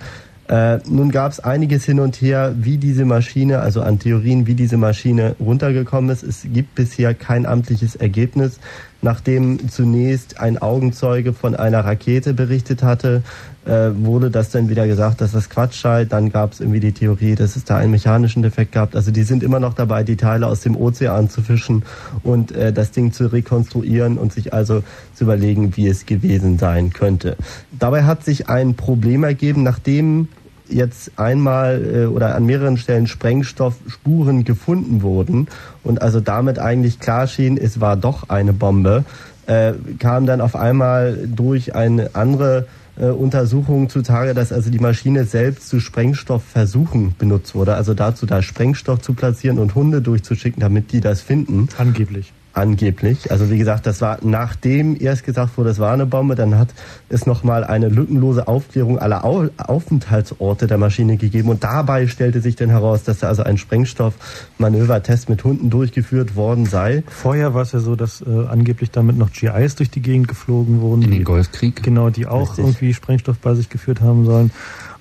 Äh, nun gab es einiges hin und her, wie diese Maschine, also an Theorien, wie diese Maschine runtergekommen ist. Es gibt bisher kein amtliches Ergebnis. Nachdem zunächst ein Augenzeuge von einer Rakete berichtet hatte, äh, wurde das dann wieder gesagt, dass das Quatsch sei. Dann gab es irgendwie die Theorie, dass es da einen mechanischen Defekt gab. Also die sind immer noch dabei, die Teile aus dem Ozean zu fischen und äh, das Ding zu rekonstruieren und sich also zu überlegen, wie es gewesen sein könnte. Dabei hat sich ein Problem ergeben, nachdem jetzt einmal äh, oder an mehreren Stellen Sprengstoffspuren gefunden wurden und also damit eigentlich klar schien, es war doch eine Bombe, äh, kam dann auf einmal durch eine andere äh, Untersuchung zutage, dass also die Maschine selbst zu Sprengstoffversuchen benutzt wurde, also dazu da Sprengstoff zu platzieren und Hunde durchzuschicken, damit die das finden. Angeblich. Angeblich. Also wie gesagt, das war nachdem erst gesagt wurde, es war eine Bombe, dann hat es nochmal eine lückenlose Aufklärung aller Au Aufenthaltsorte der Maschine gegeben und dabei stellte sich dann heraus, dass da also ein Sprengstoffmanövertest mit Hunden durchgeführt worden sei. Vorher war es ja so, dass äh, angeblich damit noch GIs durch die Gegend geflogen wurden. In die- den Golfkrieg. Genau, die auch Richtig. irgendwie Sprengstoff bei sich geführt haben sollen.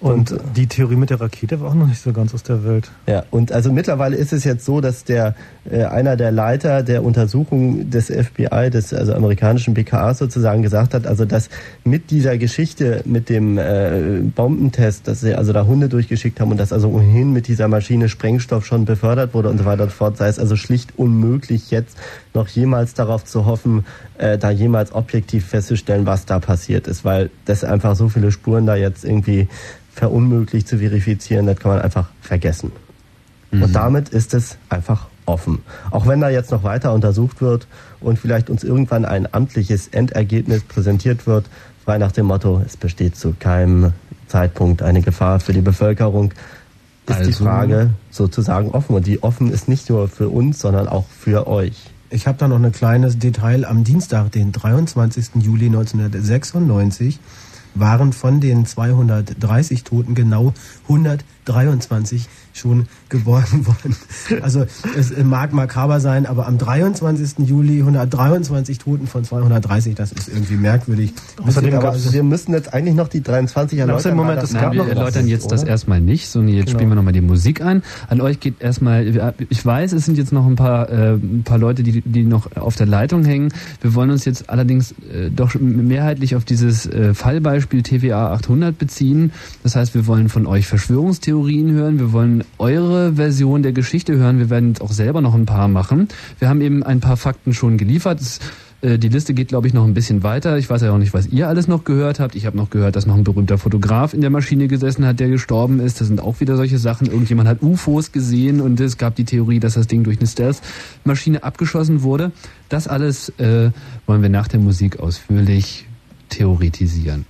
Und, die Theorie mit der Rakete war auch noch nicht so ganz aus der Welt. Ja, und also mittlerweile ist es jetzt so, dass der äh, einer der Leiter der Untersuchung des FBI, des also amerikanischen BKA sozusagen gesagt hat, also dass mit dieser Geschichte mit dem äh, Bombentest, dass sie also da Hunde durchgeschickt haben und dass also ohnehin mit dieser Maschine Sprengstoff schon befördert wurde und so weiter und fort, sei es also schlicht unmöglich jetzt noch jemals darauf zu hoffen, äh, da jemals objektiv festzustellen, was da passiert ist, weil das einfach so viele Spuren da jetzt irgendwie verunmöglicht zu verifizieren, das kann man einfach vergessen. Und damit ist es einfach offen. Auch wenn da jetzt noch weiter untersucht wird und vielleicht uns irgendwann ein amtliches Endergebnis präsentiert wird, frei nach dem Motto, es besteht zu keinem Zeitpunkt eine Gefahr für die Bevölkerung, ist also, die Frage sozusagen offen. Und die offen ist nicht nur für uns, sondern auch für euch. Ich habe da noch ein kleines Detail. Am Dienstag, den 23. Juli 1996, waren von den 230 Toten genau 123 schon geborgen worden. Also es mag makaber sein, aber am 23. Juli 123 Toten von 230, das ist irgendwie merkwürdig. Außerdem gab's, wir müssen jetzt eigentlich noch die 23 erläutern. Moment, es gab wir erläutern jetzt oder? das erstmal nicht, sondern jetzt genau. spielen wir nochmal die Musik ein. An euch geht erstmal, ich weiß, es sind jetzt noch ein paar, äh, ein paar Leute, die, die noch auf der Leitung hängen. Wir wollen uns jetzt allerdings äh, doch mehrheitlich auf dieses äh, Fallbeispiel TVA 800 beziehen. Das heißt, wir wollen von euch Verschwörungstheorien hören, wir wollen eure Version der Geschichte hören. Wir werden jetzt auch selber noch ein paar machen. Wir haben eben ein paar Fakten schon geliefert. Es, äh, die Liste geht, glaube ich, noch ein bisschen weiter. Ich weiß ja auch nicht, was ihr alles noch gehört habt. Ich habe noch gehört, dass noch ein berühmter Fotograf in der Maschine gesessen hat, der gestorben ist. Das sind auch wieder solche Sachen. Irgendjemand hat UFOs gesehen und es gab die Theorie, dass das Ding durch eine Stealth-Maschine abgeschossen wurde. Das alles äh, wollen wir nach der Musik ausführlich theoretisieren.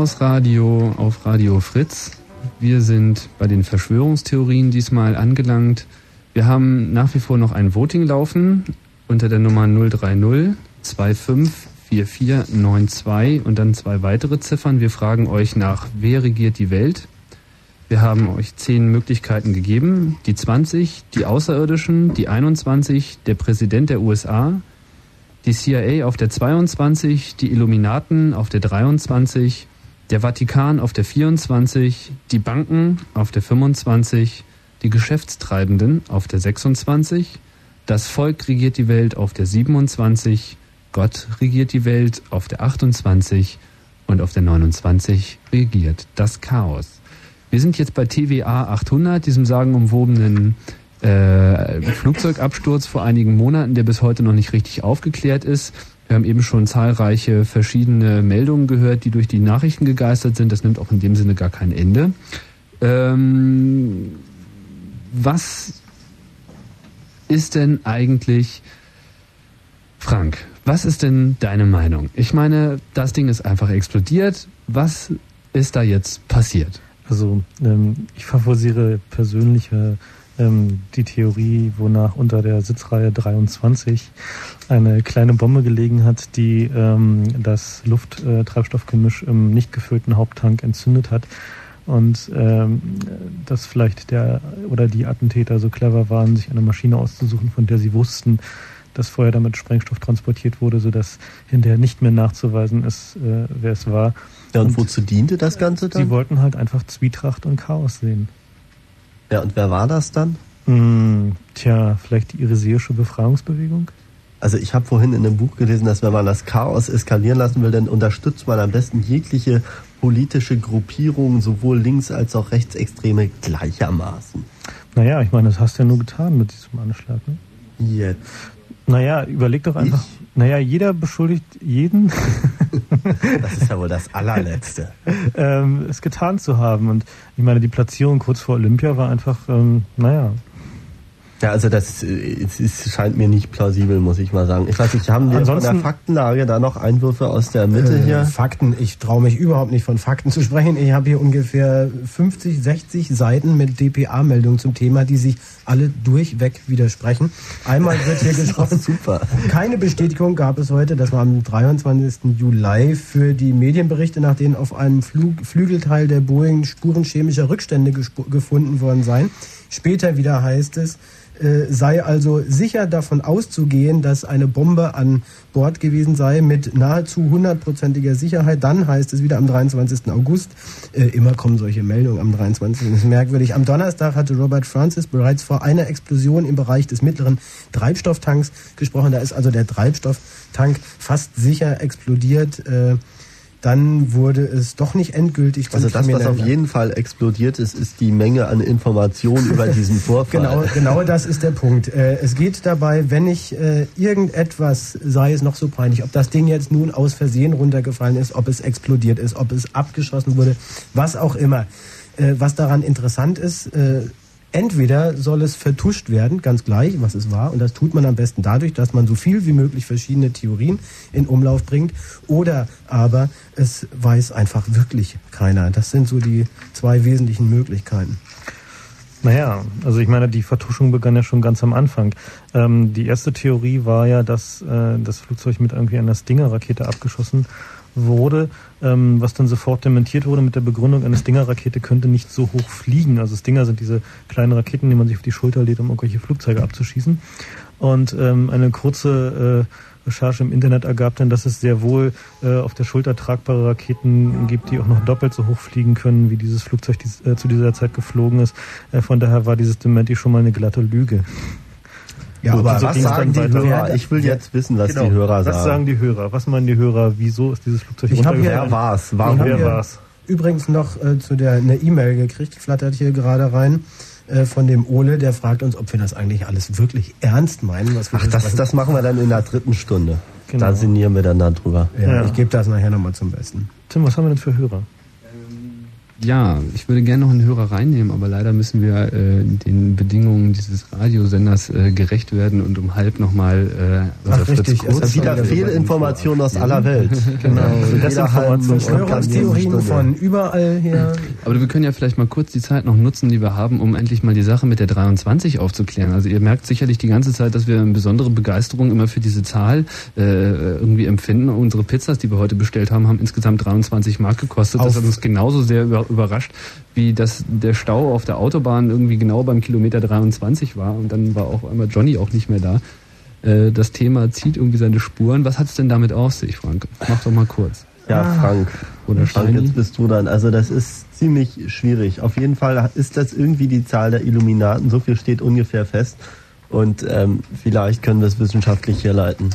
Radio auf Radio Fritz. Wir sind bei den Verschwörungstheorien diesmal angelangt. Wir haben nach wie vor noch ein Voting laufen unter der Nummer 030 254492 und dann zwei weitere Ziffern. Wir fragen euch nach, wer regiert die Welt? Wir haben euch zehn Möglichkeiten gegeben. Die 20, die Außerirdischen, die 21, der Präsident der USA, die CIA auf der 22, die Illuminaten auf der 23, der Vatikan auf der 24, die Banken auf der 25, die Geschäftstreibenden auf der 26, das Volk regiert die Welt auf der 27, Gott regiert die Welt auf der 28 und auf der 29 regiert das Chaos. Wir sind jetzt bei TVA 800, diesem sagenumwobenen äh, Flugzeugabsturz vor einigen Monaten, der bis heute noch nicht richtig aufgeklärt ist. Wir haben eben schon zahlreiche verschiedene Meldungen gehört, die durch die Nachrichten gegeistert sind. Das nimmt auch in dem Sinne gar kein Ende. Ähm, was ist denn eigentlich, Frank, Was ist denn deine Meinung? Ich meine, das Ding ist einfach explodiert. Was ist da jetzt passiert? Also ähm, ich favorisiere persönlich ähm, die Theorie, wonach unter der Sitzreihe 23 eine kleine Bombe gelegen hat, die ähm, das Lufttreibstoffgemisch im nicht gefüllten Haupttank entzündet hat und ähm, dass vielleicht der oder die Attentäter so clever waren, sich eine Maschine auszusuchen, von der sie wussten, dass vorher damit Sprengstoff transportiert wurde, sodass hinterher nicht mehr nachzuweisen ist, äh, wer es war. Ja, und, und wozu diente das Ganze dann? Sie wollten halt einfach Zwietracht und Chaos sehen. Ja, und wer war das dann? Hm, tja, vielleicht die iriseische Befreiungsbewegung? Also ich habe vorhin in einem Buch gelesen, dass wenn man das Chaos eskalieren lassen will, dann unterstützt man am besten jegliche politische Gruppierung, sowohl links als auch rechtsextreme gleichermaßen. Naja, ich meine, das hast du ja nur getan mit diesem Anschlag. Ne? Jetzt. Naja, überleg doch einfach. Ich? Naja, jeder beschuldigt jeden. das ist ja wohl das allerletzte. ähm, es getan zu haben. Und ich meine, die Platzierung kurz vor Olympia war einfach, ähm, naja, ja, also das es, scheint mir nicht plausibel, muss ich mal sagen. Ich weiß nicht, haben wir Ansonsten, von der Faktenlage da noch Einwürfe aus der Mitte äh, hier? Fakten, ich traue mich überhaupt nicht von Fakten zu sprechen. Ich habe hier ungefähr 50, 60 Seiten mit DPA-Meldungen zum Thema, die sich alle durchweg widersprechen. Einmal wird hier gesprochen. Super. Keine Bestätigung gab es heute, das war am 23. Juli für die Medienberichte, nach denen auf einem Flug, Flügelteil der Boeing Spuren chemischer Rückstände gefunden worden seien. Später wieder heißt es, äh, sei also sicher davon auszugehen, dass eine Bombe an Bord gewesen sei mit nahezu hundertprozentiger Sicherheit. Dann heißt es wieder am 23. August, äh, immer kommen solche Meldungen am 23. Das ist merkwürdig. Am Donnerstag hatte Robert Francis bereits vor einer Explosion im Bereich des mittleren Treibstofftanks gesprochen. Da ist also der Treibstofftank fast sicher explodiert. Äh, dann wurde es doch nicht endgültig. Also das, was auf jeden Fall explodiert ist, ist die Menge an Informationen über diesen Vorfall. Genau, genau das ist der Punkt. Äh, es geht dabei, wenn ich äh, irgendetwas, sei es noch so peinlich, ob das Ding jetzt nun aus Versehen runtergefallen ist, ob es explodiert ist, ob es abgeschossen wurde, was auch immer. Äh, was daran interessant ist, Entweder soll es vertuscht werden, ganz gleich, was es war, und das tut man am besten dadurch, dass man so viel wie möglich verschiedene Theorien in Umlauf bringt, oder aber es weiß einfach wirklich keiner. Das sind so die zwei wesentlichen Möglichkeiten. Naja, also ich meine, die Vertuschung begann ja schon ganz am Anfang. Ähm, die erste Theorie war ja, dass äh, das Flugzeug mit irgendwie einer Stinger-Rakete abgeschossen wurde, ähm, was dann sofort dementiert wurde mit der Begründung, eine Stinger-Rakete könnte nicht so hoch fliegen. Also Stinger sind diese kleinen Raketen, die man sich auf die Schulter lädt, um irgendwelche Flugzeuge abzuschießen. Und ähm, eine kurze äh, Recherche im Internet ergab dann, dass es sehr wohl äh, auf der Schulter tragbare Raketen gibt, die auch noch doppelt so hoch fliegen können, wie dieses Flugzeug dies, äh, zu dieser Zeit geflogen ist. Äh, von daher war dieses Dementi schon mal eine glatte Lüge. Ja, aber so was sagen die Hörer? Ich will jetzt wissen, was genau, die Hörer sagen. Was sagen die Hörer? Was meinen die Hörer? Wieso ist dieses Flugzeug ich Wer war's? Warum? Wer war's? Übrigens noch äh, zu der eine E-Mail gekriegt, flattert hier gerade rein äh, von dem Ole, der fragt uns, ob wir das eigentlich alles wirklich ernst meinen. Was Ach, das, das machen wir dann in der dritten Stunde. Genau. Da sinnieren wir dann darüber. Ja, ja. ich gebe das nachher nochmal zum Besten. Tim, was haben wir denn für Hörer? Ja, ich würde gerne noch einen Hörer reinnehmen, aber leider müssen wir äh, den Bedingungen dieses Radiosenders äh, gerecht werden und um halb nochmal äh, Ach, richtig. Kurz es wieder Fehlinformationen aus aller Welt. genau. Desinformation, Verschwörungstheorien von überall her. Aber wir können ja vielleicht mal kurz die Zeit noch nutzen, die wir haben, um endlich mal die Sache mit der 23 aufzuklären. Also ihr merkt sicherlich die ganze Zeit, dass wir eine besondere Begeisterung immer für diese Zahl äh, irgendwie empfinden. Unsere Pizzas, die wir heute bestellt haben, haben insgesamt 23 Mark gekostet. Auf das hat uns genauso sehr über überrascht, wie das der Stau auf der Autobahn irgendwie genau beim Kilometer 23 war und dann war auch einmal Johnny auch nicht mehr da. Äh, das Thema zieht irgendwie seine Spuren. Was hat es denn damit auf sich, Frank? Mach doch mal kurz. Ja, ah. Frank. Oder Frank, jetzt bist du dann. Also das ist ziemlich schwierig. Auf jeden Fall ist das irgendwie die Zahl der Illuminaten. So viel steht ungefähr fest. Und ähm, vielleicht können wir es wissenschaftlich herleiten.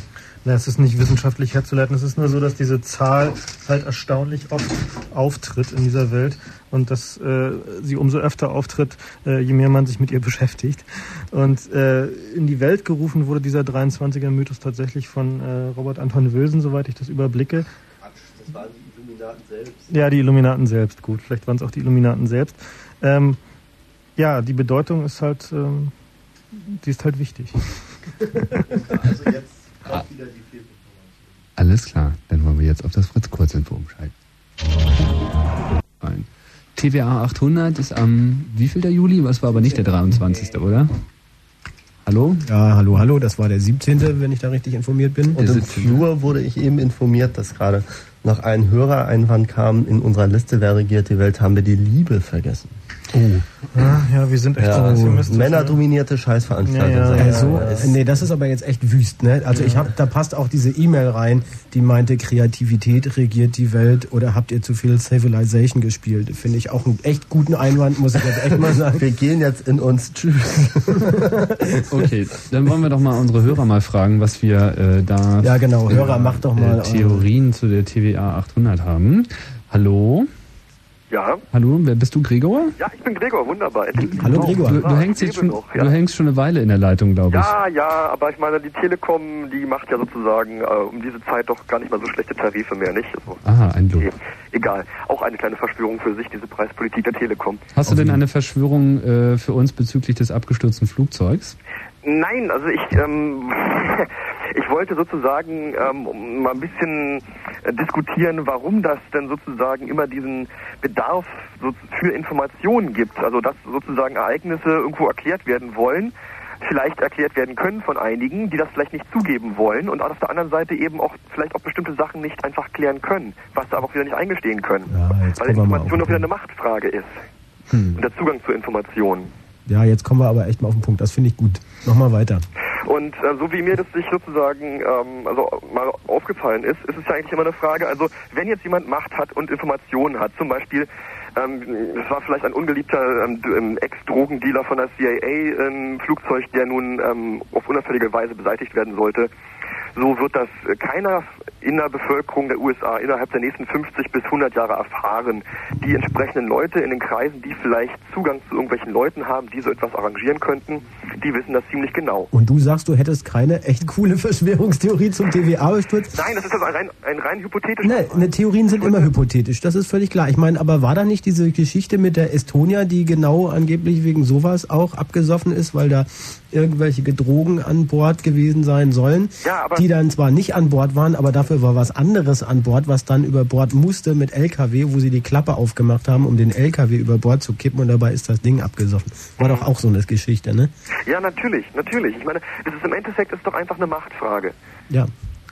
Na, es ist nicht wissenschaftlich herzuleiten. Es ist nur so, dass diese Zahl halt erstaunlich oft auftritt in dieser Welt und dass äh, sie umso öfter auftritt, äh, je mehr man sich mit ihr beschäftigt. Und äh, in die Welt gerufen wurde dieser 23er-Mythos tatsächlich von äh, Robert Anton Wilson, soweit ich das überblicke. Das waren die Illuminaten selbst. Ja, die Illuminaten selbst, gut. Vielleicht waren es auch die Illuminaten selbst. Ähm, ja, die Bedeutung ist halt, ähm, die ist halt wichtig. also jetzt die Alles klar, dann wollen wir jetzt auf das Fritz Kurzinfo umschalten. Ein. TVA 800 ist am wie viel der Juli? Was war aber nicht der 23. oder? Hallo? Ja, hallo, hallo, das war der 17., wenn ich da richtig informiert bin. Und im Flur wurde ich eben informiert, dass gerade noch ein Hörereinwand kam, in unserer Liste Wer regiert die Welt, haben wir die Liebe vergessen. Oh. Ja, ja, wir sind echt Ja, so. männerdominierte Scheißveranstaltung. Ja, ja, Also, Ja, äh, nee, das ist aber jetzt echt wüst, ne? Also ich hab, da passt auch diese E-Mail rein, die meinte, Kreativität regiert die Welt oder habt ihr zu viel Civilization gespielt? Finde ich auch einen echt guten Einwand, muss ich jetzt echt mal sagen. Wir gehen jetzt in uns. Tschüss. Okay, dann wollen wir doch mal unsere Hörer mal fragen, was wir äh, da Ja, genau. Hörer, macht doch mal äh, Theorien zu der TVA 800 haben. Hallo? Ja, Hallo, wer bist du, Gregor? ja, ich bin Gregor, wunderbar. Hallo. Gregor. Du, du, hängst jetzt schon, noch, ja. du hängst schon eine Weile in der Leitung, glaube ich. Ja, ja, aber ich meine, die Telekom, die macht ja sozusagen äh, um diese Zeit doch gar nicht mal so schlechte Tarife mehr, nicht? Also, Aha, ein Lob. okay. Egal. Auch eine kleine Verschwörung für sich, diese Preispolitik der Telekom. Hast du denn eine Verschwörung äh, für uns bezüglich des abgestürzten Flugzeugs? Nein, also ich, ähm, ich wollte sozusagen ähm, mal ein bisschen äh, diskutieren, warum das denn sozusagen immer diesen Bedarf für Informationen gibt. Also dass sozusagen Ereignisse irgendwo erklärt werden wollen, vielleicht erklärt werden können von einigen, die das vielleicht nicht zugeben wollen und auf der anderen Seite eben auch vielleicht auch bestimmte Sachen nicht einfach klären können, was sie aber auch wieder nicht eingestehen können. jetzt Weil Information auch wieder eine Machtfrage ist. Hm. Und der Zugang zu Informationen. Ja, jetzt kommen wir aber echt mal auf den Punkt. Das finde ich gut. Nochmal weiter. Und äh, so wie mir das sich sozusagen ähm, also mal aufgefallen ist, ist es ja eigentlich immer eine Frage, also wenn jetzt jemand Macht hat und Informationen hat, zum Beispiel, ähm, es war vielleicht ein ungeliebter ähm, ähm, Ex-Drogendealer von der CIA im Flugzeug, der nun ähm, auf unauffällige Weise beseitigt werden sollte, so wird das keiner in der Bevölkerung der USA innerhalb der nächsten 50 bis 100 Jahre erfahren. Die entsprechenden Leute in den Kreisen, die vielleicht Zugang zu irgendwelchen Leuten haben, die so etwas arrangieren könnten, die wissen das ziemlich genau. Und du sagst, du hättest keine echt coole Verschwörungstheorie zum TVA-Sturz? Nein, das ist also ein rein, ein rein hypothetisches. Ne, ne, Theorien sind immer hypothetisch, das ist völlig klar. Ich meine, aber war da nicht diese Geschichte mit der Estonia, die genau angeblich wegen sowas auch abgesoffen ist, weil da irgendwelche Drogen an Bord gewesen sein sollen, Ja, die dann zwar nicht an Bord waren, aber dafür war was anderes an Bord, was dann über Bord musste mit LKW, wo sie die Klappe aufgemacht haben, um den LKW über Bord zu kippen und dabei ist das Ding abgesoffen. War doch auch so eine Geschichte, ne? Ja, natürlich, natürlich. Ich meine, das ist im Endeffekt ist doch einfach eine Machtfrage. Ja.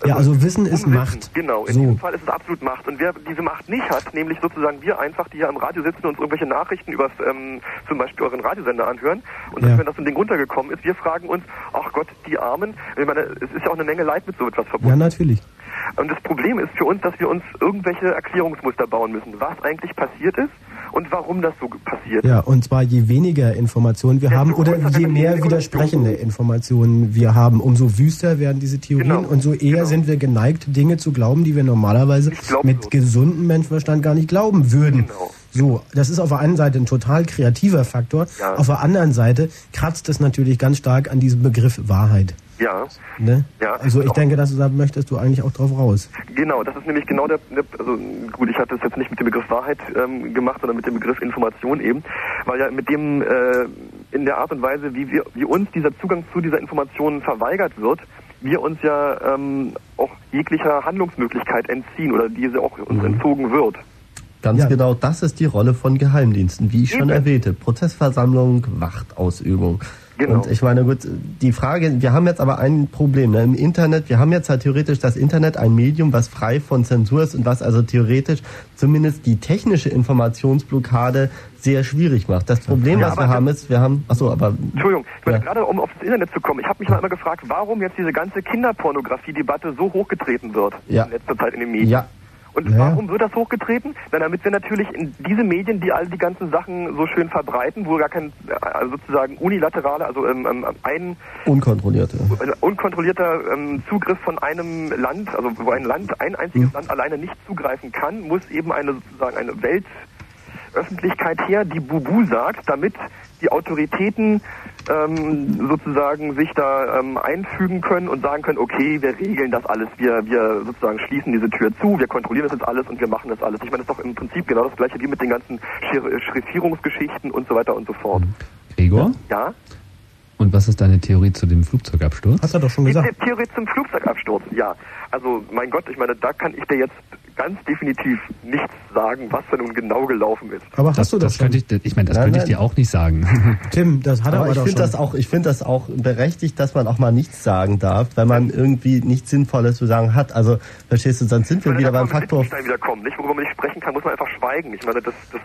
Ja, also Wissen ist Unwissen, Macht. Genau, in So. diesem Fall ist es absolut Macht. Und wer diese Macht nicht hat, nämlich sozusagen wir einfach, die hier am Radio sitzen und uns irgendwelche Nachrichten über ähm, zum Beispiel euren Radiosender anhören und Ja. dass wenn das ein Ding runtergekommen ist, wir fragen uns, ach Gott, die Armen, ich meine, es ist ja auch eine Menge Leid mit so etwas verbunden. Ja, natürlich. Und das Problem ist für uns, dass wir uns irgendwelche Erklärungsmuster bauen müssen, was eigentlich passiert ist und warum das so passiert. Ja, und zwar je weniger Informationen wir haben oder je mehr widersprechende Informationen wir haben, umso wüster werden diese Theorien Genau. und so eher sind wir geneigt, Dinge zu glauben, die wir normalerweise mit gesundem Menschenverstand gar nicht glauben würden. Genau. So, das ist auf der einen Seite ein total kreativer Faktor, Ja. auf der anderen Seite kratzt es natürlich ganz stark an diesem Begriff Wahrheit. Ja, Ne? Ja. Also ich denke, dass du da möchtest du eigentlich auch drauf raus. Genau, das ist nämlich genau der, der also gut, ich hatte es jetzt nicht mit dem Begriff Wahrheit ähm, gemacht, sondern mit dem Begriff Information eben, weil ja mit dem äh, in der Art und Weise, wie wir, wie uns dieser Zugang zu dieser Information verweigert wird, wir uns ja ähm, auch jeglicher Handlungsmöglichkeit entziehen oder diese auch uns Mhm. entzogen wird. Ganz genau, das ist die Rolle von Geheimdiensten, wie ich schon Eben. erwähnte. Prozessversammlung, Wachtausübung. Genau. Und ich meine, gut, die Frage, wir haben jetzt aber ein Problem. Ne? Im Internet, wir haben jetzt halt theoretisch das Internet ein Medium, was frei von Zensur ist und was also theoretisch zumindest die technische Informationsblockade sehr schwierig macht. Das Problem, Ja, was wir haben, ist, wir haben, achso, aber Entschuldigung, ich meine, Ja. gerade um auf das Internet zu kommen, ich habe mich mal immer gefragt, warum jetzt diese ganze Kinderpornografie-Debatte so hochgetreten wird Ja. in letzter Zeit in den Medien. Ja. Und Ja. warum wird das hochgetreten? Na, damit wir natürlich in diese Medien, die all die ganzen Sachen so schön verbreiten, wo gar kein äh, sozusagen unilaterale, also ähm, ähm, ein unkontrollierte. ein unkontrollierter ähm, Zugriff von einem Land, also wo ein Land, ein einziges Land alleine nicht zugreifen kann, muss eben eine sozusagen eine Weltöffentlichkeit her, die Bubu sagt, damit die Autoritäten ähm, sozusagen sich da ähm, einfügen können und sagen können, okay, wir regeln das alles, wir, wir sozusagen schließen diese Tür zu, wir kontrollieren das jetzt alles und wir machen das alles. Ich meine, das ist doch im Prinzip genau das gleiche wie mit den ganzen Schriftierungsgeschichten und so weiter und so fort. Gregor? Ja? Und was ist deine Theorie zu dem Flugzeugabsturz? Hast du doch schon Die gesagt. The- Theorie zum Flugzeugabsturz, ja. Also, mein Gott, ich meine, da kann ich dir jetzt ganz definitiv nichts sagen, was da nun genau gelaufen ist. Aber hast das, du das, das könnte ich, ich meine, das Nein, könnte ich nein. dir auch nicht sagen. Tim, das hat er Aber aber ich doch finde schon. das auch, ich finde das auch berechtigt, dass man auch mal nichts sagen darf, wenn man irgendwie nichts Sinnvolles zu sagen hat. Also, verstehst du, sonst sind wir Ich meine, wieder beim kann man mit Faktor. Wittgenstein wieder kommen, nicht? Worüber man nicht sprechen kann, muss man einfach schweigen. Ich meine, das, das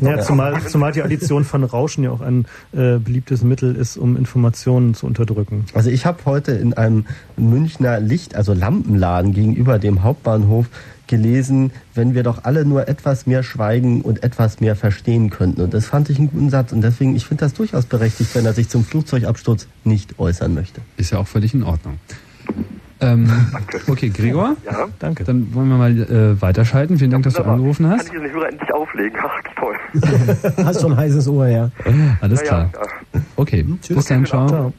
Ja, zumal, zumal die Addition von Rauschen ja auch ein äh, beliebtes Mittel ist, um Informationen zu unterdrücken. Also ich habe heute in einem Münchner Licht, also Lampenladen gegenüber dem Hauptbahnhof gelesen, wenn wir doch alle nur etwas mehr schweigen und etwas mehr verstehen könnten. Und das fand ich einen guten Satz. Und deswegen, ich finde das durchaus berechtigt, wenn er sich zum Flugzeugabsturz nicht äußern möchte. Ist ja auch völlig in Ordnung. Ähm, okay, Gregor, ja. Danke. dann wollen wir mal äh, weiterschalten. Vielen Dank, dass du angerufen Kann hast. ich diesen Hörer endlich auflegen? Ach, toll. Hast schon ein heißes Ohr, ja. Alles Ja, klar. ja, ja. Okay, Tschüss. bis dann, ciao. Ciao.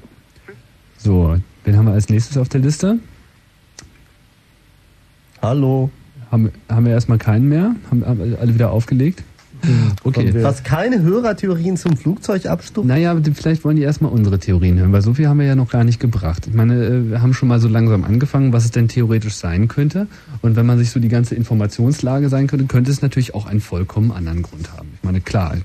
So, wen haben wir als nächstes auf der Liste? Hallo. Haben, haben wir erstmal keinen mehr? Haben, haben alle wieder aufgelegt? Okay. Was keine Hörertheorien zum Flugzeugabsturz? Naja, vielleicht wollen die erstmal unsere Theorien hören, weil so viel haben wir ja noch gar nicht gebracht. Ich meine, äh, wir haben schon mal so langsam angefangen, was es denn theoretisch sein könnte. Und wenn man sich so die ganze Informationslage sein könnte, könnte es natürlich auch einen vollkommen anderen Grund haben. Ich meine, klar,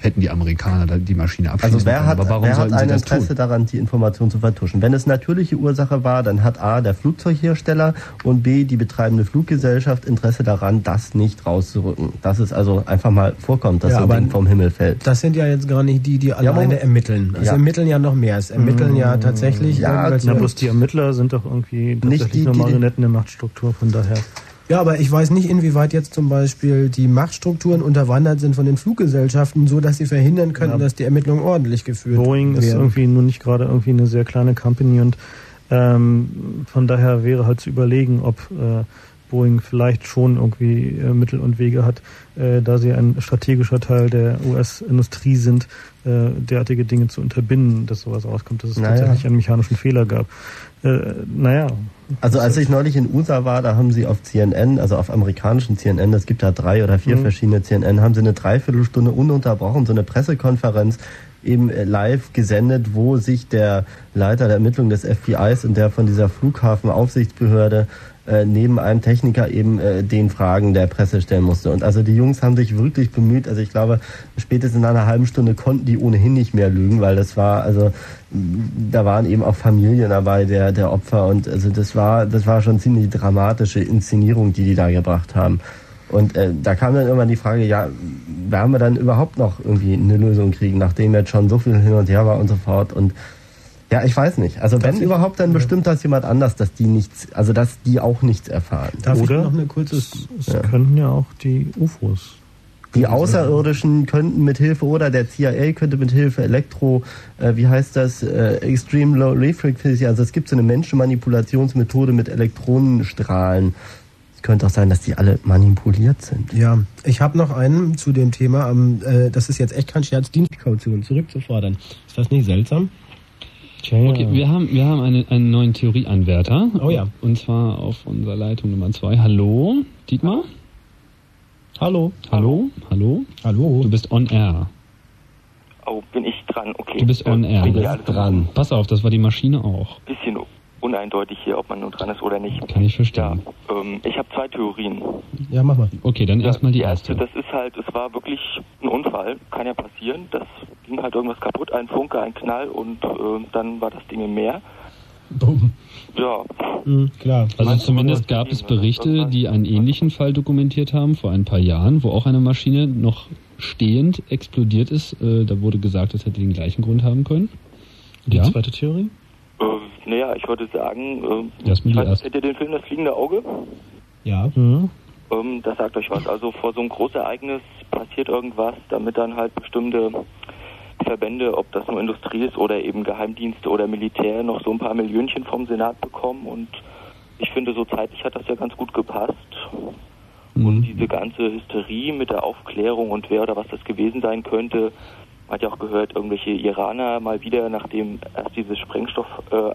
hätten die Amerikaner die Maschine abschießen Also wer können, hat, aber warum wer hat ein das Interesse tun? daran, die Information zu vertuschen? Wenn es natürliche Ursache war, dann hat A, der Flugzeughersteller und B, die betreibende Fluggesellschaft Interesse daran, das nicht rauszurücken. Dass es also einfach mal vorkommt, dass Ja, so ein Ding vom Himmel fällt. Das sind ja jetzt gar nicht die, die alleine Moment. ermitteln. Es Ja. ermitteln ja noch mehr. Es ermitteln ja tatsächlich Ja, irgendwelche... Na, bloß die Ermittler sind doch irgendwie tatsächlich die- nur die- Marionetten der Machtstruktur, von daher. Ja, aber ich weiß nicht, inwieweit jetzt zum Beispiel die Machtstrukturen unterwandert sind von den Fluggesellschaften, so dass sie verhindern könnten, Ja. dass die Ermittlungen ordentlich geführt Boeing ist werden. irgendwie nun nicht gerade irgendwie eine sehr kleine Company und ähm, von daher wäre halt zu überlegen, ob äh, Boeing vielleicht schon irgendwie äh, Mittel und Wege hat, äh, da sie ein strategischer Teil der US-Industrie sind, äh, derartige Dinge zu unterbinden, dass sowas rauskommt, dass es Naja. tatsächlich einen mechanischen Fehler gab. Äh, naja. Also als ich neulich in USA war, da haben sie auf CNN, also auf amerikanischen CNN, es gibt da drei oder vier Mhm. verschiedene CNN, haben sie eine Dreiviertelstunde ununterbrochen, so eine Pressekonferenz eben äh, live gesendet, wo sich der Leiter der Ermittlung des FBIs und der von dieser Flughafenaufsichtsbehörde äh, neben einem Techniker eben äh, den Fragen der Presse stellen musste. Und also die Jungs haben sich wirklich bemüht. Also ich glaube, spätestens nach einer halben Stunde konnten die ohnehin nicht mehr lügen, weil das war, also da waren eben auch Familien dabei der, der Opfer und also das war, das war schon ziemlich dramatische Inszenierung, die die da gebracht haben. Und äh, da kam dann irgendwann die Frage, ja, werden wir dann überhaupt noch irgendwie eine Lösung kriegen, nachdem jetzt schon so viel hin und her war und so fort und ja, ich weiß nicht. Also wenn überhaupt, dann bestimmt das jemand anders, dass die nichts, also dass die auch nichts erfahren. Darf Oder ich noch eine kurze... Es, es könnten ja auch die UFOs. Die Außerirdischen könnten mit Hilfe oder der CIA könnte mit Hilfe Elektro, äh, wie heißt das, äh, Extreme Low Frequency, also es gibt so eine Menschenmanipulationsmethode mit Elektronenstrahlen. Es könnte auch sein, dass die alle manipuliert sind. Ja, ich habe noch einen zu dem Thema, ähm, äh, das ist jetzt echt kein Scherz, Dienstkaution zurückzufordern. Ist das nicht seltsam? Okay, wir haben, wir haben eine, einen neuen Theorieanwärter. Oh ja. Und zwar auf unserer Leitung Nummer zwei. Hallo, Dietmar? Hallo. Hallo? Hallo? Hallo. Du bist on air. Oh, bin ich dran? Okay. Du bist on air. bin Du ich bist alles dran. Pass auf, das war die Maschine auch. Bisschen uneindeutig hier, ob man nun dran ist oder nicht. Kann ich verstehen. Ja, ähm, ich habe zwei Theorien. Ja, mach mal. Okay, dann erstmal die erste, erste. das ist halt, es war wirklich ein Unfall, kann ja passieren. Das ging halt irgendwas kaputt, ein Funke, ein Knall und äh, dann war das Ding im Meer. Bumm. Ja, Mhm, klar. Also zumindest gab es Berichte, die einen ähnlichen Fall dokumentiert haben vor ein paar Jahren, wo auch eine Maschine noch stehend explodiert ist. Äh, da wurde gesagt, es hätte den gleichen Grund haben können. Die Ja. zweite Theorie? Äh, naja, ich würde sagen, äh, ich weiß, kennt ihr den Film Das fliegende Auge? Ja. Mhm. Ähm, das sagt euch was. Also vor so einem Großereignis passiert irgendwas, damit dann halt bestimmte Verbände, ob das nur Industrie ist oder eben Geheimdienste oder Militär, noch so ein paar Millionchen vom Senat bekommen. Und ich finde, so zeitlich hat das ja ganz gut gepasst. Und diese ganze Hysterie mit der Aufklärung und wer oder was das gewesen sein könnte, hat ja auch gehört, irgendwelche Iraner mal wieder, nachdem erst dieses Sprengstoff äh,